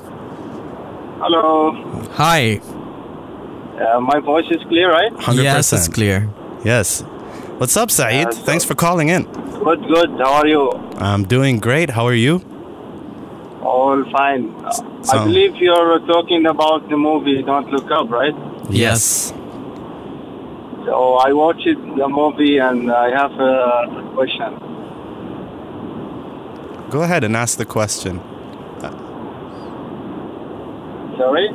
Hello. Hi. Uh, my voice is clear, right? 100%. Yes, it's clear. Yes. What's up, Saeed? Uh, so- Thanks for calling in. Good, good. How are you? I'm doing great. How are you? All fine. Uh, so- I believe you're talking about the movie Don't Look Up, right? Yes. So I watched the movie and I have a question. Go ahead and ask the question. Sorry?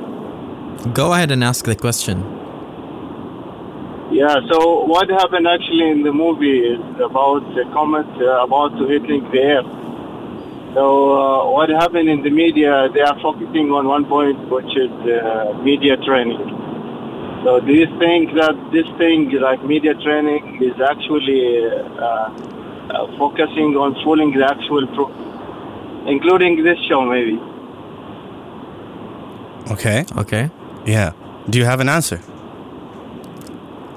Go ahead and ask the question. Yeah, so what happened actually in the movie is about the comet uh, about to hitting the Earth. So uh, what happened in the media, they are focusing on one point, which is uh, media training. So do you think that this thing, like media training, is actually uh, uh, focusing on fooling the actual truth, including this show maybe? Okay. Okay. Yeah. Do you have an answer?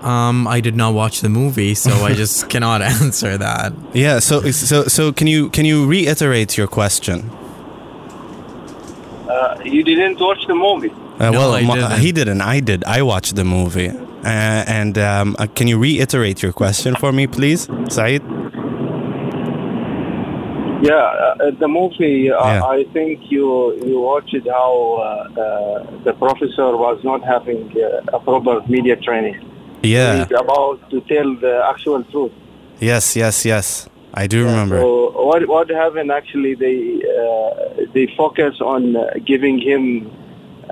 Um, I did not watch the movie, so I just cannot answer that. Yeah. So so so can you can you reiterate your question? Uh, you didn't watch the movie. Uh, No, well, I didn't. he didn't. I did. I watched the movie. Uh, and um, uh, can you reiterate your question for me, please, Saeed? Yeah, uh, the movie. Uh, Yeah. I think you you watched how uh, uh, the professor was not having uh, a proper media training. Yeah. He's about to tell the actual truth. Yes. Yes. Yes. I do remember. So what what happened? Actually, they uh, they focus on uh, giving him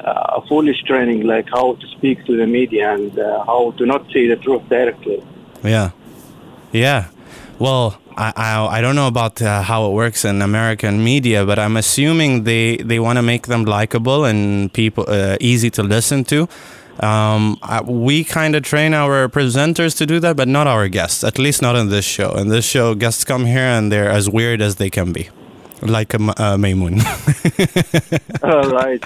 uh, a foolish training, like how to speak to the media and uh, how to not say the truth directly. Yeah. Yeah. Well, I, I, I don't know about uh, how it works in American media, but I'm assuming they, they want to make them likable and people uh, easy to listen to. Um, I, we kind of train our presenters to do that, but not our guests. At least not in this show. In this show, guests come here and they're as weird as they can be, like a, uh, Mimoon. All right.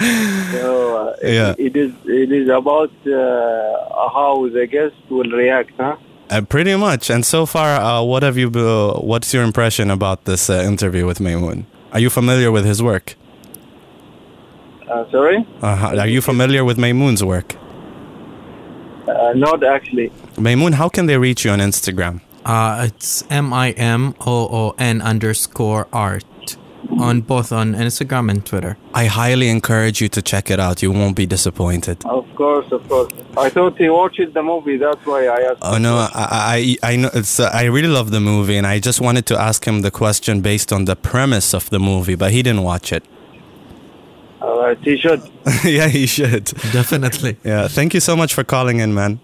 So uh, Yeah. it, it is it is about uh, how the guest will react, huh? uh, pretty much. And so far, uh, what have you? Uh, what's your impression about this uh, interview with Mimoon? Are you familiar with his work? Uh, sorry, Uh, are you familiar with Mimoon's work? uh, not actually. Mimoon, how can they reach you on Instagram? Uh, it's M I M O O N underscore art on both on Instagram and Twitter. I highly encourage you to check it out. You won't be disappointed. Of course, of course. I thought he watched the movie. That's why I asked. Oh no, I I I know it's uh, I really love the movie, and I just wanted to ask him the question based on the premise of the movie, but he didn't watch it. All right, he should. yeah, he should. Definitely. Yeah, thank you so much for calling in, man.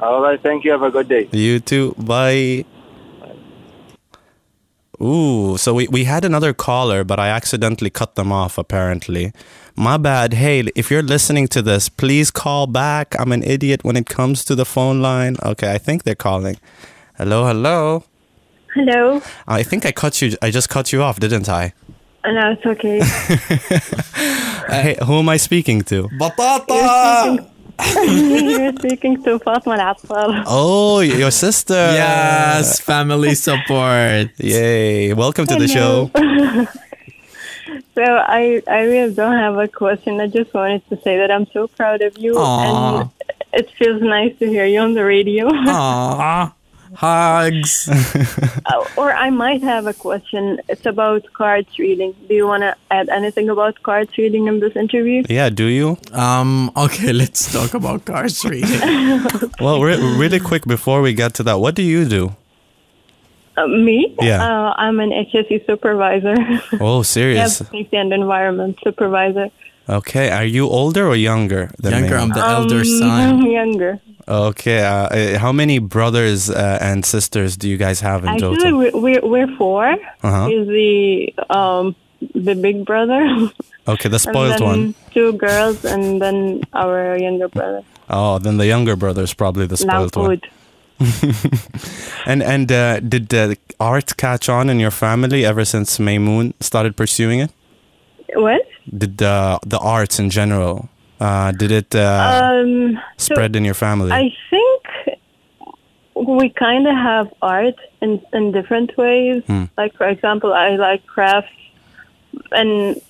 All right, thank you. Have a good day. You too. Bye. Ooh, so we, we had another caller, but I accidentally cut them off apparently. My bad. Hey, if you're listening to this, please call back. I'm an idiot when it comes to the phone line. Okay, I think they're calling. Hello, hello. Hello. I think I cut you I just cut you off, didn't I? Uh, No, it's okay. Hey, who am I speaking to? Batata! You're speaking to Fatma Al-Attar. Oh, your sister. Yes, family support. Yay. Welcome to the show. So I, I really don't have a question. I just wanted to say that I'm so proud of you, Aw. and it feels nice to hear you on the radio. Aww. Hugs. Uh, or I might have a question. It's about cards reading. Do you want to add anything about cards reading in this interview? Yeah, do you? Um, okay, let's talk about cars reading. Well, re- really quick before we get to that, what do you do? Uh, me? Yeah. Uh, I'm an HSE supervisor. Oh, Health, serious. safety, and environment supervisor. Okay, are you older or younger than Younger, me? I'm the elder Um, son. I'm younger. Okay, uh, uh, how many brothers uh, and sisters do you guys have in Actually, total? we're, we're, we're four. Uh-huh. He's the um the big brother. Okay, the and spoiled then one. Two girls, and then our younger brother. Oh, then the younger brother is probably the spoiled one. And and uh, did uh, art catch on in your family ever since Mimoon started pursuing it? What? Did uh, the arts in general uh, did it uh, Um, so spread in your family? I think we kind of have art in in different ways. Hmm. Like for example, I like crafts, and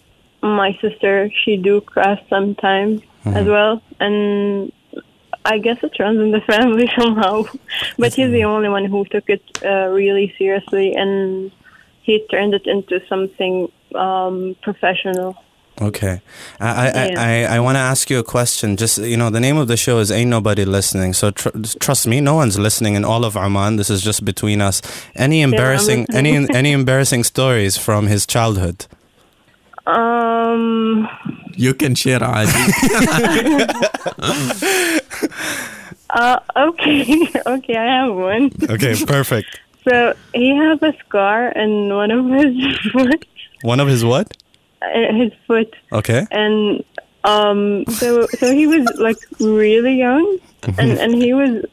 my sister she do crafts sometimes Mm-hmm. as well, and I guess it runs in the family somehow. but he's the only one who took it uh, really seriously, and he turned it into something um, professional. Okay, I I, Yeah. I, I want to ask you a question. Just you know, the name of the show is "Ain't Nobody Listening," so tr- trust me, no one's listening in all of Oman. This is just between us. Any embarrassing any any embarrassing stories from his childhood? Um, You can share, Adi. uh, okay, okay, I have one. Okay, perfect. So he has a scar in one of his foot, One of his what? His foot, Okay. and um, so so he was like really young, and and he was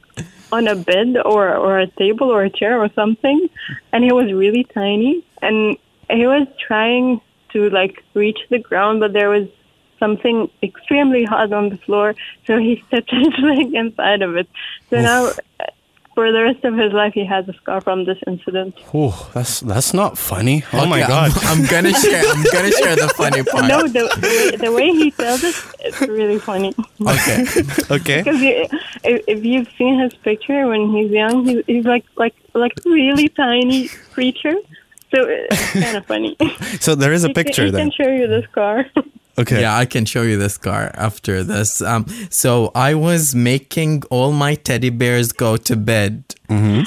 on a bed or or a table or a chair or something, and he was really tiny, and he was trying to like reach the ground, but there was something extremely hot on the floor, so he stepped his leg inside of it. So now. For the rest of his life, he has a scar from this incident. Ooh, that's that's not funny. Oh my god. I'm, I'm gonna share. I'm gonna share the funny part. No, the, the, way, the way he tells it, it's really funny. Okay. okay. Because if, if you've seen his picture when he's young, he, he's like like like really tiny creature. So it's kind of funny. So there is a He can- picture he then. can show you the scar. Okay. Yeah, I can show you this car after this. Um, so I was making all my teddy bears go to bed.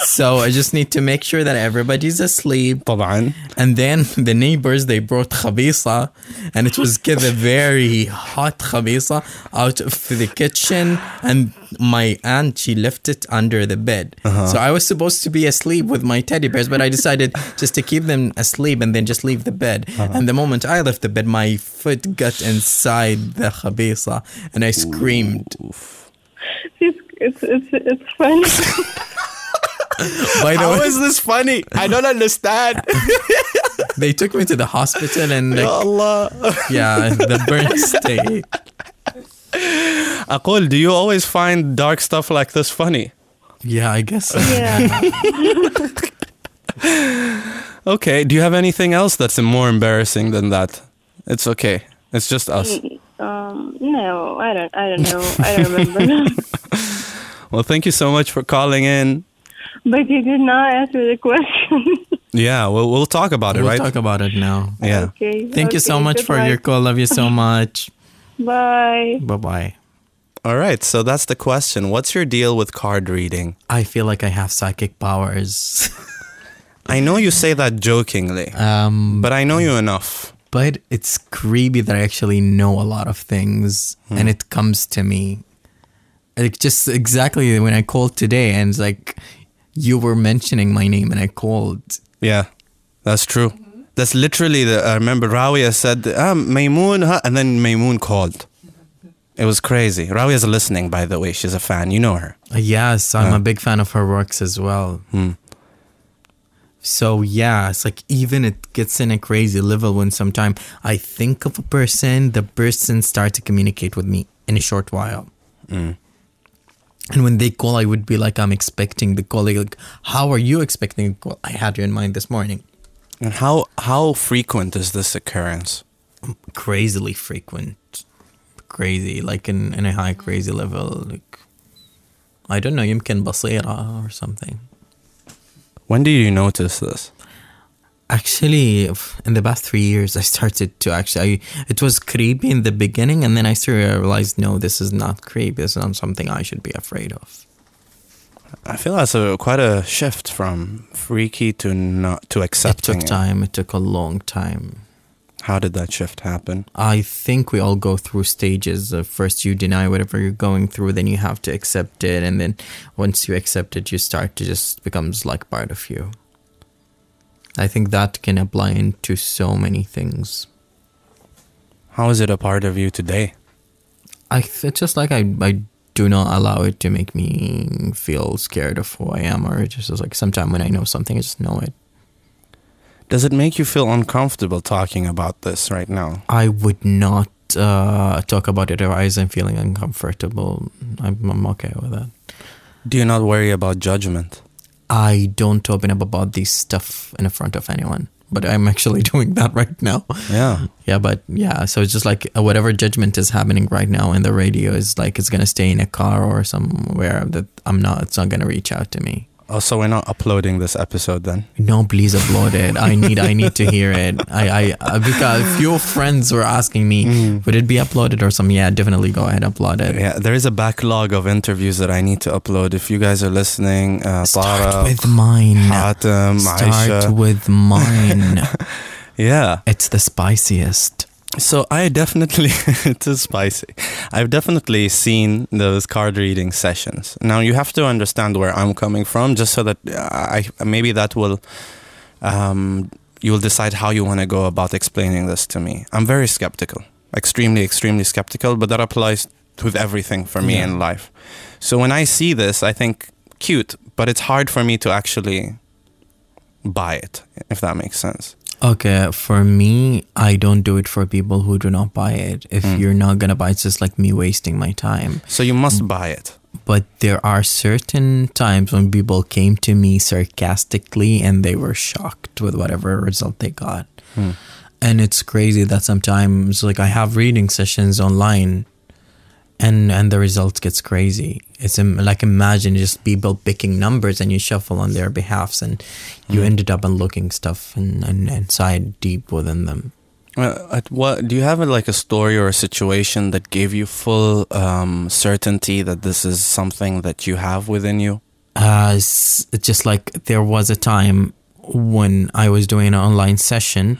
So I just need to make sure that everybody's asleep. طبعا. And then the neighbors they brought khabisa, and it was كذا very hot khabisa out of the kitchen, and my aunt she left it under the bed. So I was supposed to be asleep with my teddy bears, but I decided just to keep them asleep and then just leave the bed. And the moment I left the bed, my foot got inside the khabisa, and I screamed. it's, it's it's it's funny. By the way, this funny? I don't understand. they took me to the hospital, and like, Allah. yeah, the burn state. Aqul, do you always find dark stuff like this funny? Yeah, I guess. so. yeah. Okay. Do you have anything else that's more embarrassing than that? It's okay. It's just us. Um. No, I don't. I don't know. I don't remember. Well, thank you so much for calling in. But you did not answer the question. Yeah, we'll we'll talk about it, We'll right? talk about it now. yeah. okay. Thank you so okay, much for your call. Love you so much. Bye. Bye bye. All right. So that's the question. What's your deal with card reading? I feel like I have psychic powers. I know you say that jokingly, um, but I know you enough. but it's creepy that I actually know a lot of things Hmm. and it comes to me. Like just exactly when I called today and it's like you were mentioning my name and I called. Yeah, that's true. That's literally the. I remember Rawia said, ah, Mimoon, huh? and then Mimoon called. It was crazy. Rawia's listening, by the way. She's a fan. You know her. Uh, yes, I'm Yeah. a big fan of her works as well. Hmm. So yeah, it's like even it gets in a crazy level when sometime I think of a person, the person starts to communicate with me in a short while. Mm And when they call, I would be like, I'm expecting the call. Like, how are you expecting the call? I had you in mind this morning. And how how frequent is this occurrence? Crazily frequent, crazy, like in, in a high crazy level. Like, I don't know, يمكن بصيرة or something. When do you notice this? Actually, in the past three years, I started to actually. I, it was creepy in the beginning, and then I started to realize, no, this is not creepy. This is not something I should be afraid of. I feel that's a quite a shift from freaky to not to It took time. It took a long time. How did that shift happen? I think we all go through stages. First, you deny whatever you're going through, then you have to accept it, and then once you accept it, you start to just becomes like part of you. I think that can apply into so many things. How is it a part of you today? I it's just like I I do not allow it to make me feel scared of who I am, or just like sometime when I know something, I just know it. Does it make you feel uncomfortable talking about this right now? I would not uh, talk about it if I wasn't feeling uncomfortable. I'm, I'm okay with that. Do you not worry about judgment? I don't open up about this stuff in front of anyone, but I'm actually doing that right now. Yeah. Yeah, but yeah, so it's just like uh, whatever judgment is happening right now in the radio is like it's gonna stay in a car or somewhere that I'm not. It's not gonna reach out to me. Oh, so we're not uploading this episode then? No, please upload it. I need I need to hear it. I I uh, because a few friends were asking me, would it be uploaded or something? Yeah, definitely go ahead upload it. Yeah, there is a backlog of interviews that I need to upload. If you guys are listening, uh, Start Tara, with mine. Hatem, Start Aisha. with mine. Yeah. it's the spiciest. So I definitely it is spicy. I've definitely seen those card reading sessions. Now you have to understand where I'm coming from, just so that uh, I maybe that will um, you will decide how you want to go about explaining this to me. I'm very skeptical, extremely, extremely skeptical, but that applies with everything for me Yeah. in life. So when I see this, I think cute, but it's hard for me to actually buy it, if that makes sense. Okay, for me, I don't do it for people who do not buy it. If Mm. you're not gonna buy it, it's just like me wasting my time. So you must buy it. But there are certain times when people came to me sarcastically and they were shocked with whatever result they got. Hmm. And it's crazy that sometimes like I have reading sessions online and and the results gets crazy. It's like imagine just people picking numbers and you shuffle on their behalfs and you Hmm. ended up unlooking stuff and, and inside deep within them. Uh, at what do you have a, like a story or a situation that gave you full um, certainty that this is something that you have within you? uh, it's just like there was a time when I was doing an online session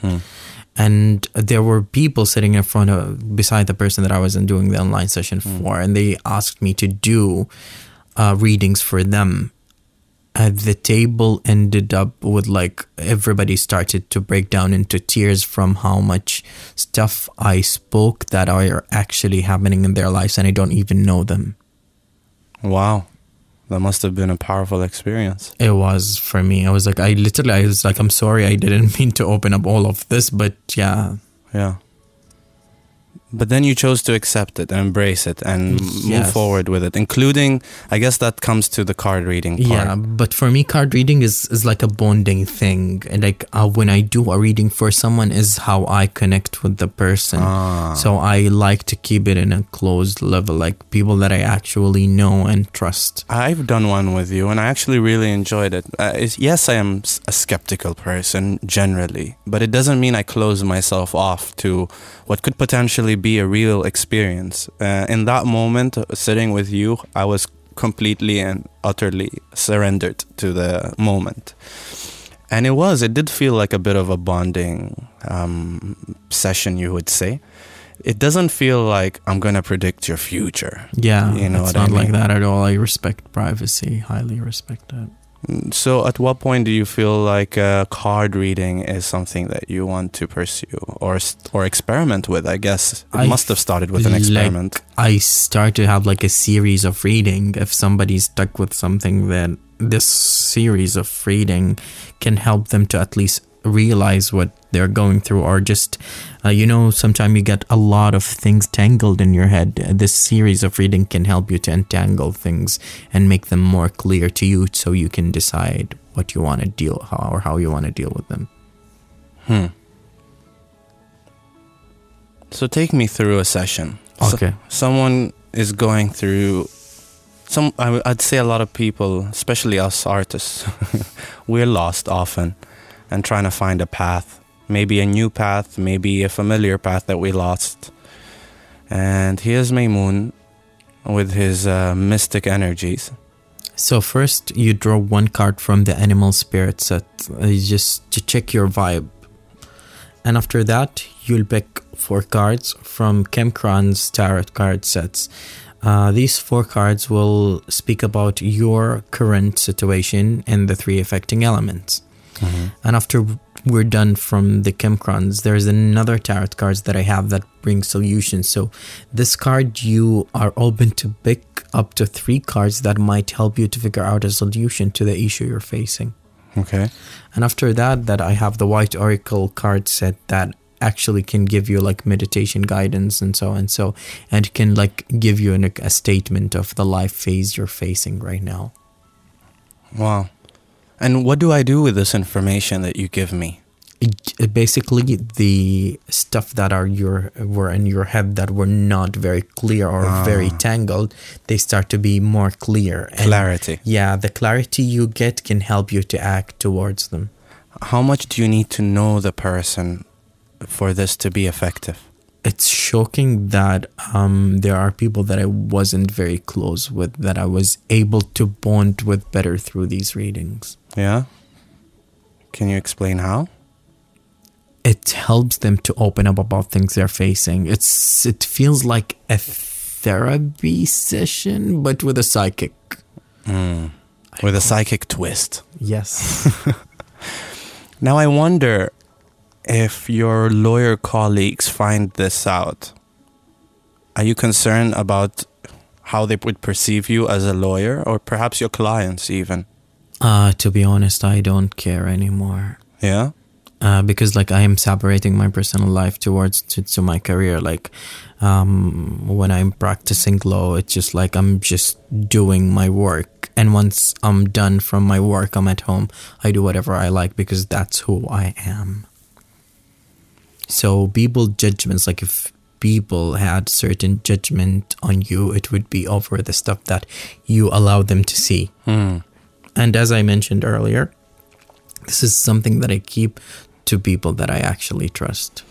and there were people sitting in front of beside the person that I wasn't doing the online session for and they asked me to do uh, readings for them. At the table ended up with like everybody started to break down into tears from how much stuff I spoke that are actually happening in their lives and I don't even know them. Wow, that must have been a powerful experience. It was for me. I was like, I literally, I was like, I'm sorry, I didn't mean to open up all of this, but yeah, Yeah. But then you chose to accept it and embrace it and move forward with it, including, I guess that comes to the card reading part. yeah. But for me, card reading is is like a bonding thing, and like uh, when I do a reading for someone, is how I connect with the person. Ah. So I like to keep it in a closed level, like people that I actually know and trust. I've done one with you, and I actually really enjoyed it. Uh, yes, I am a skeptical person generally, but it doesn't mean I close myself off to what could potentially be a real experience. Uh, in that moment, sitting with you, I was completely and utterly surrendered to the moment. And it was, it did feel like a bit of a bonding um, session, you would say. It doesn't feel like I'm going to predict your future. Yeah, You know it's what I not like that at all. I respect privacy, highly respect that. So, at what point do you feel like uh, card reading is something that you want to pursue or or experiment with? I guess it I must have started with an like- experiment. I start to have like a series of reading. If somebody's stuck with something, then this series of reading can help them to at least realize what they're going through, or just, uh, you know, sometimes you get a lot of things tangled in your head. This series of reading can help you to untangle things and make them more clear to you so you can decide what you want to deal how or how you want to deal with them. Hmm. So, take me through a session. So- Okay. someone is going through some I, would say a lot of people especially us artists we're lost often and trying to find a path maybe a new path maybe a familiar path that we lost and here's Mimoon with his uh, mystic energies So first, you draw one card from the animal spirit set, uh, just to check your vibe, and after that, you'll pick four cards from Kemkran's tarot card sets. Uh, these four cards will speak about your current situation and the three affecting elements. And after we're done from the Chemcrons, there's another tarot cards that I have that bring solutions. So this card you are open to pick up to three cards that might help you to figure out a solution to the issue you're facing. okay And after that, that I have the White Oracle card set that actually can give you like meditation guidance and so and so, and can like give you an, a statement of the life phase you're facing right now. wow and what do I do with this information that you give me? It- basically the stuff that are your were in your head that were not very clear or very tangled they start to be more clear. And Clarity. yeah the clarity you get can help you to act towards them. How much do you need to know the person for this to be effective? It's shocking that um, there are people that I wasn't very close with that I was able to bond with better through these readings. Yeah can you explain how It helps them to open up about things they're facing. It's it feels like a therapy session, but with a psychic. Hmm. with a psychic twist Yes. Now I wonder if your lawyer colleagues find this out. Are you concerned about how they would perceive you as a lawyer or perhaps your clients even? Uh, to be honest, I don't care anymore. Yeah? uh, because like I am separating my personal life towards to, to my career. Like um, when I'm practicing law, it's just like I'm just doing my work, and once I'm done from my work, I'm at home. I do whatever I like because that's who I am. So people judgments like if people had certain judgment on you, it would be over the stuff that you allow them to see. And as I mentioned earlier, this is something that I keep to people that I actually trust.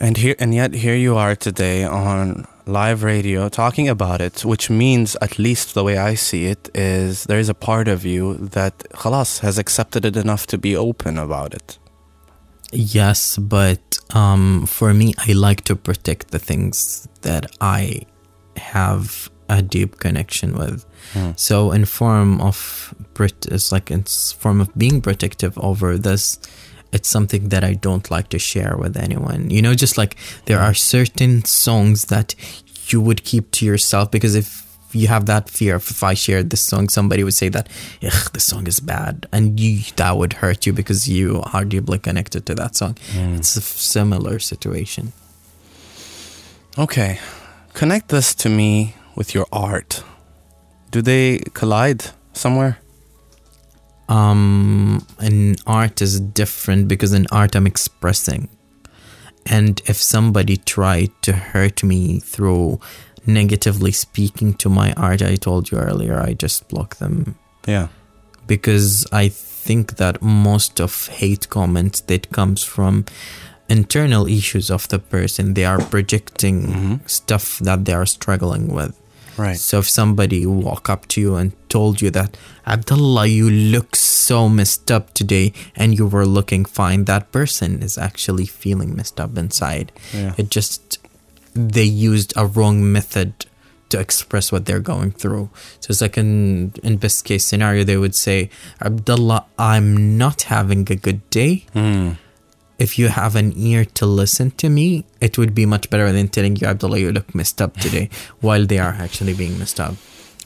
And here and yet here you are today on live radio talking about it, which means at least the way I see it is there is a part of you that khalas has accepted it enough to be open about it. Yes, but um, for me, I like to protect the things that I have a deep connection with. So, in form of pret- it's like in s- form of being protective over this, it's something that I don't like to share with anyone. You know, just like there are certain songs that you would keep to yourself because if you have that fear of if I shared this song, somebody would say that, Ugh, this song is bad. And you, that would hurt you because you are deeply connected to that song. Mm. It's a similar situation. Okay. Connect this to me with your art. Do they collide somewhere? Um, in art is different because in art I'm expressing. And if somebody tried to hurt me through negatively speaking to my art, I told you earlier, I just block them Yeah. because I think that most of hate comments that comes from internal issues of the person they are projecting stuff that they are struggling with Right. So if somebody walk up to you and told you that Abdullah, you look so messed up today, and you were looking fine, that person is actually feeling messed up inside. Yeah. It just they used a wrong method to express what they're going through. So it's like in in best case scenario, they would say, Abdullah, I'm not having a good day. Hmm. If you have an ear to listen to me, it would be much better than telling you, Abdullah, you look messed up today, while they are actually being messed up.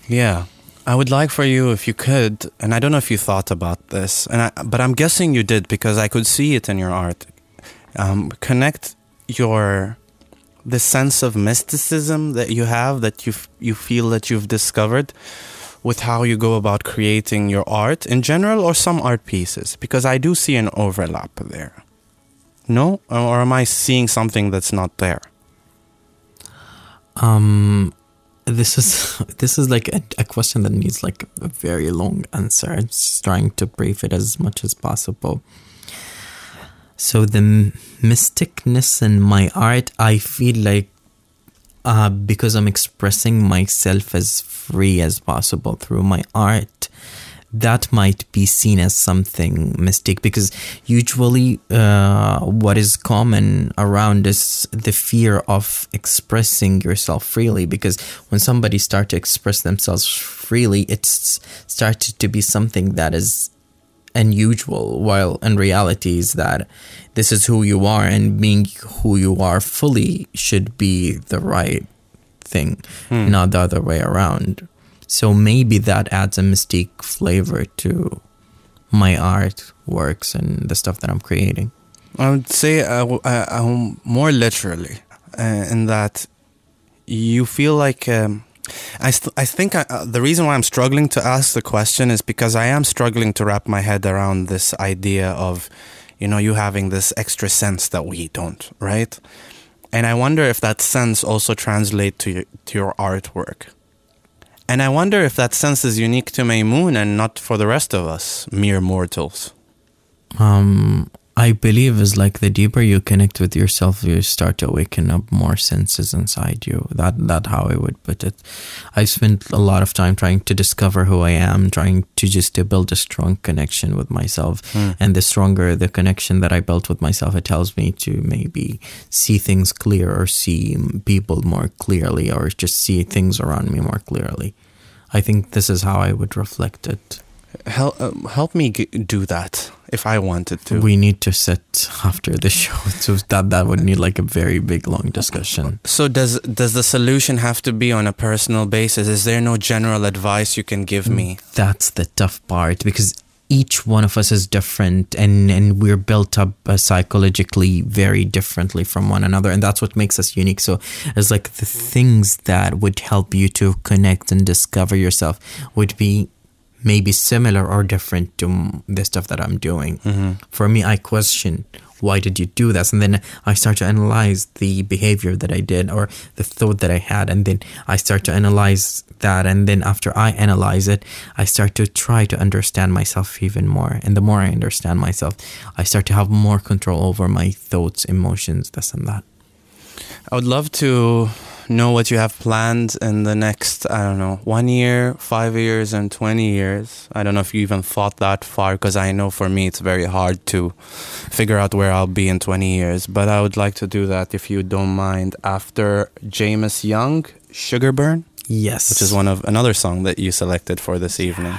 Yeah. I would like for you, if you could, and I don't know if you thought about this, and I, but I'm guessing you did because I could see it in your art. Um, connect your the sense of mysticism that you have, that you you feel that you've discovered, with how you go about creating your art in general, or some art pieces, because I do see an overlap there. No, or am I seeing something that's not there? Um, this is this is like a, a question that needs like a very long answer. I'm just trying to brief it as much as possible. So the mysticness in my art, I feel like uh, because I'm expressing myself as free as possible through my art, that might be seen as something mystic because usually uh, what is common around is the fear of expressing yourself freely because when somebody start to express themselves freely it's started to be something that is unusual while in reality is that this is who you are and being who you are fully should be the right thing not the other way around so maybe that adds a mystique flavor to my art works and the stuff that i'm creating I would say uh, uh, uh, more literally, uh, in that you feel like um, I. St- I think I, uh, the reason why I'm struggling to ask the question is because I am struggling to wrap my head around this idea of, you know, you having this extra sense that we don't, right? And I wonder if that sense also translates to your, to your artwork. And I wonder if that sense is unique to Mimoon and not for the rest of us, mere mortals. um i believe is like the deeper you connect with yourself you start to awaken up more senses inside you. That that how i would put it. I spent a lot of time trying to discover who i am trying to just to build a strong connection with myself. And the stronger the connection that i built with myself it tells me to maybe see things clear or see people more clearly or just see things around me more clearly. I think this is how i would reflect it. Help, um, help me g- do that if I wanted to. We need to sit after the show. So that that would need like a very big long discussion. So does does the solution have to be on a personal basis? Is there no general advice you can give me? That's the tough part because each one of us is different and and we're built up uh, psychologically very differently from one another and that's what makes us unique so it's like the things that would help you to connect and discover yourself would be maybe similar or different to the stuff that I'm doing. Mm-hmm. For me, I question why did you do this, and then I start to analyze the behavior that I did or the thought that I had, and then I start to analyze that, and then after I analyze it, I start to try to understand myself even more, and the more I understand myself, I start to have more control over my thoughts, emotions, this and that. I would love to know what you have planned in the next, I don't know, one year, five years, and 20 years. I don't know if you even thought that far because I know for me it's very hard to figure out where I'll be in 20 years. But I would like to do that if you don't mind after Jameis Young, Sugarburn, Yes, which is one of another song that you selected for this evening.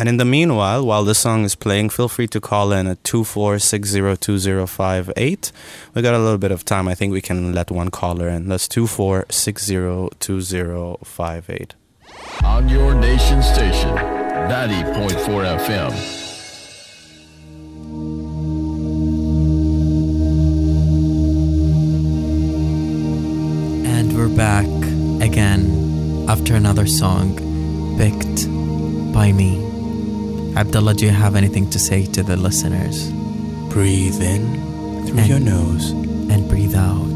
And in the meanwhile, while this song is playing, feel free to call in at 24602058. We got a little bit of time. I think we can let one caller in. That's 24602058. On your nation station, 90.4 FM. And we're back again after another song picked by me. Abdullah, do you have anything to say to the listeners? Breathe in through And- your nose, And breathe out.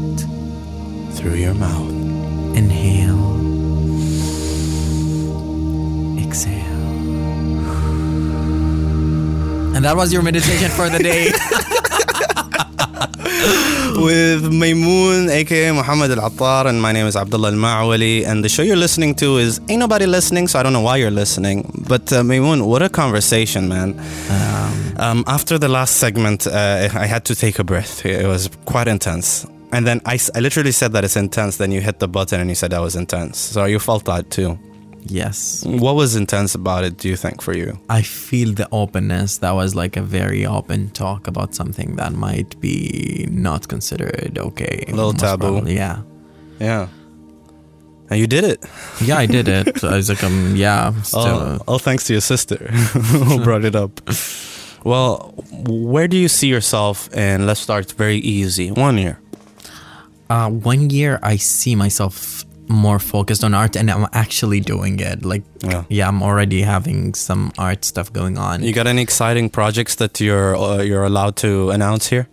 through your mouth. Inhale. Exhale. And that was your meditation for the day. with Mimoon, aka Mohammed Al Attar, and my name is Abdullah Al Maawali. And the show you're listening to is Ain't Nobody Listening, so I don't know why you're listening. But uh, Mimoon, what a conversation, man. Um, after the last segment, uh, I had to take a breath. It was quite intense. And then I, I literally said that it's intense, then you hit the button and you said that was intense. So you felt that too. Yes. What was intense about it, do you think, for you? I feel the openness. That was like a very open talk about something that might be not considered okay. A little taboo. probably, Yeah. Yeah. And you did it. Yeah, I did it. I was like, um, yeah. Still, All, all thanks to your sister who brought it up. Well, where do you see yourself And let's start very easy, one year? uh, one year I see myself more focused on art and I'm actually doing it. Like, Yeah. yeah, I'm already having some art stuff going on. You got any exciting projects that you're uh, you're allowed to announce here?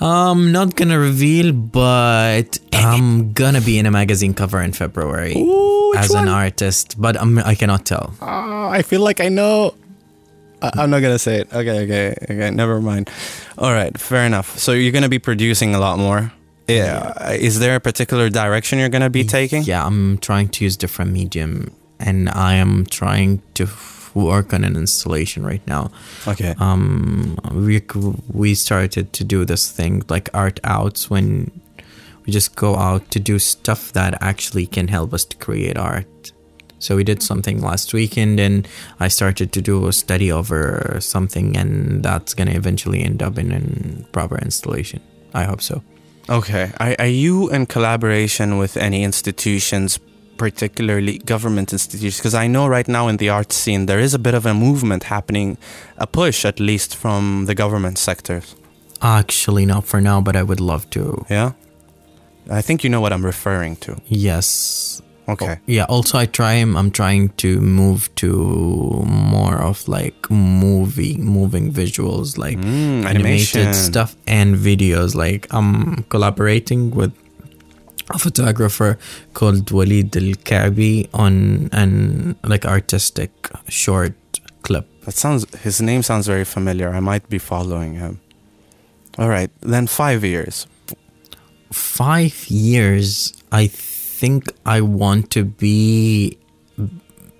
I'm not gonna reveal, but I'm gonna be in a magazine cover in February Ooh, as an artist, but I'm, I cannot tell. Oh, I feel like I know. I'm not gonna say it. Okay, okay, okay. Never mind. All right, fair enough. So you're gonna be producing a lot more. Yeah. Is there a particular direction you're gonna be taking? Yeah, I'm trying to use different medium, and I am trying to work on an installation right now. Okay. Um, we we started to do this thing like art outs when we just go out to do stuff that actually can help us to create art. So we did something last weekend, and I started to do a study over something, and that's gonna eventually end up in a proper installation. I hope so. Okay. Are, are you in collaboration with any institutions, particularly government institutions? Because I know right now in the art scene there is a bit of a movement happening, a push at least from the government sectors. Actually, not for now, but I would love to. Yeah. I think you know what I'm referring to. Yes. Okay. Yeah. Also, I try. I'm trying to move to more of like movie, moving visuals, like Mm, animated stuff and videos. Like I'm collaborating with a photographer called Walid Al Kabi on an like artistic short clip. That sounds. His name sounds very familiar. I might be following him. All right. Then five years. five years, I think I want to be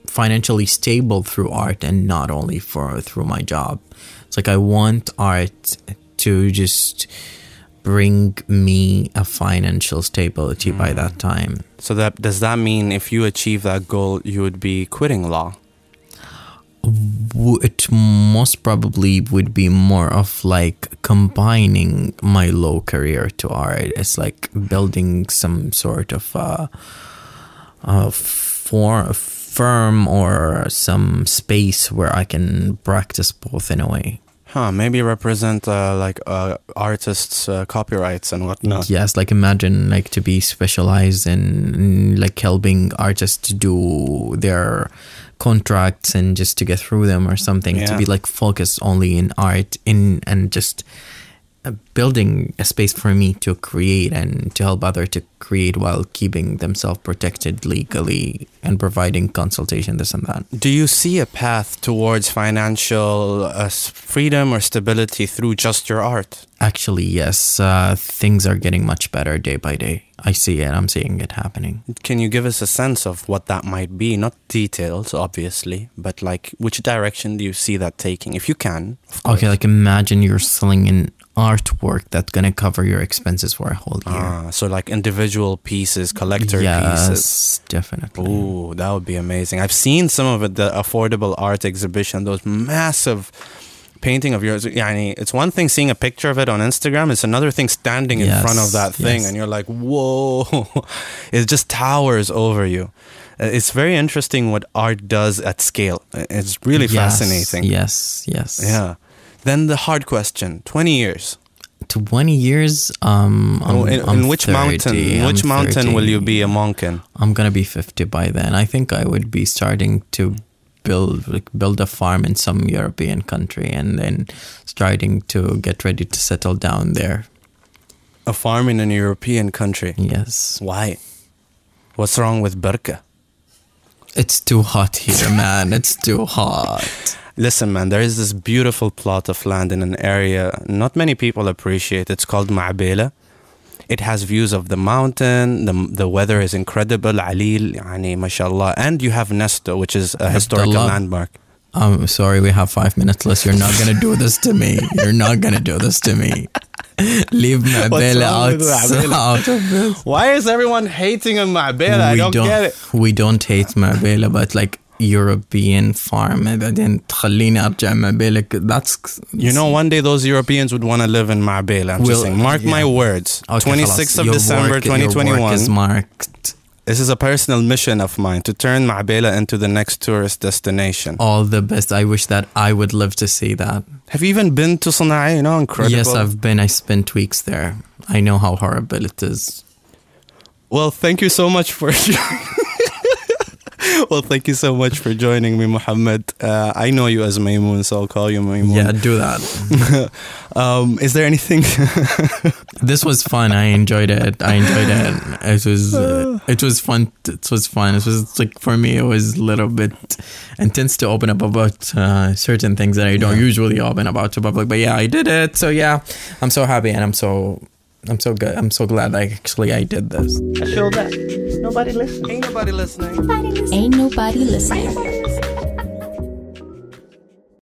financially stable through art and not only for through my job. It's like I want art to just bring me a financial stability by hmm. that time. So that does that mean if you achieve that goal, you would be quitting law? It most probably would be more of like combining my low career to art. It's like building some sort of a, uh, for firm or some space where I can practice both in a way. Huh? Maybe represent uh, like uh, artists' uh, copyrights and whatnot. Yes, like imagine like to be specialized in, in like helping artists to do their contracts and just to get through them or something Yeah. to be like focused only in art in and just building a space for me to create and to help other to create while keeping themselves protected legally and providing consultation this and that Do you see a path towards financial uh, freedom or stability through just your art? actually yes uh, things are getting much better day by day i see it i'm seeing it happening Can you give us a sense of what that might be? Not details, obviously, but like which direction do you see that taking? If you can, of course. Okay, like imagine you're selling an artwork that's gonna cover your expenses for a whole year. Ah, so like individual pieces, collector yes, pieces. definitely. Ooh, that would be amazing. I've seen some of it, the affordable art exhibition, those massive painting of yours. Yani, it's one thing seeing a picture of it on Instagram, it's another thing standing in front of that thing yes. and you're like, whoa, it just towers over you. Uh, It's very interesting what art does at scale. It's really Yes, fascinating. Yes, yes. Yeah. Then the hard question 20 years. Twenty years. Um, I'm, in, I'm in which 30, mountain? I'm Which mountain will you be a monk in? I'm gonna be fifty by then. I think I would be starting to build like, build a farm in some European country and then starting to get ready to settle down there. A farm in an European country. Yes. Why? What's wrong with Barka? It's too hot here, man. It's too hot. Listen, man, there is this beautiful plot of land in an area not many people appreciate. It's called Ma'bela. It has views of the mountain. The, the weather is incredible. Alil, yani, mashallah. And you have Nesto, which is a historical landmark. I'm sorry, we have five minutes left. You're not gonna do this to me. You're not gonna do this to me. Leave Mabela out, out of this. Why is everyone hating on Ma'bela? I don't, get it. We don't hate Mabela, but like European farm بعدين تخليني ارجع Mabela. That's You know, one day those Europeans would want to live in Ma'bela. I'm just Will- saying. Mark yeah. my words. Okay, 26th خلاص. of Your December, work- your work 2021. is marked. This is a personal mission of mine to turn Ma'bela into the next tourist destination. All the best. I wish that I would live to see that. Have you even been to Sana'a? You know, incredible. Yes, I've been. I spent weeks there. I know how horrible it is. Well, thank you so much for. well, thank you so much for joining me, Mohammed. Uh, I know you as Mimoon, so I'll call you Mimoon. Yeah, do that. Um, is there anything? this was fun. I enjoyed it. I enjoyed it. It was uh, it was fun. It was fun. It was like for me, it was a little bit intense to open up about uh, certain things that I don't usually open about to public. But yeah, I did it. So yeah, I'm so happy and I'm so I'm so good. I'm so glad I actually I did this. I show that. Nobody listening. Ain't nobody listening. Ain't nobody listening.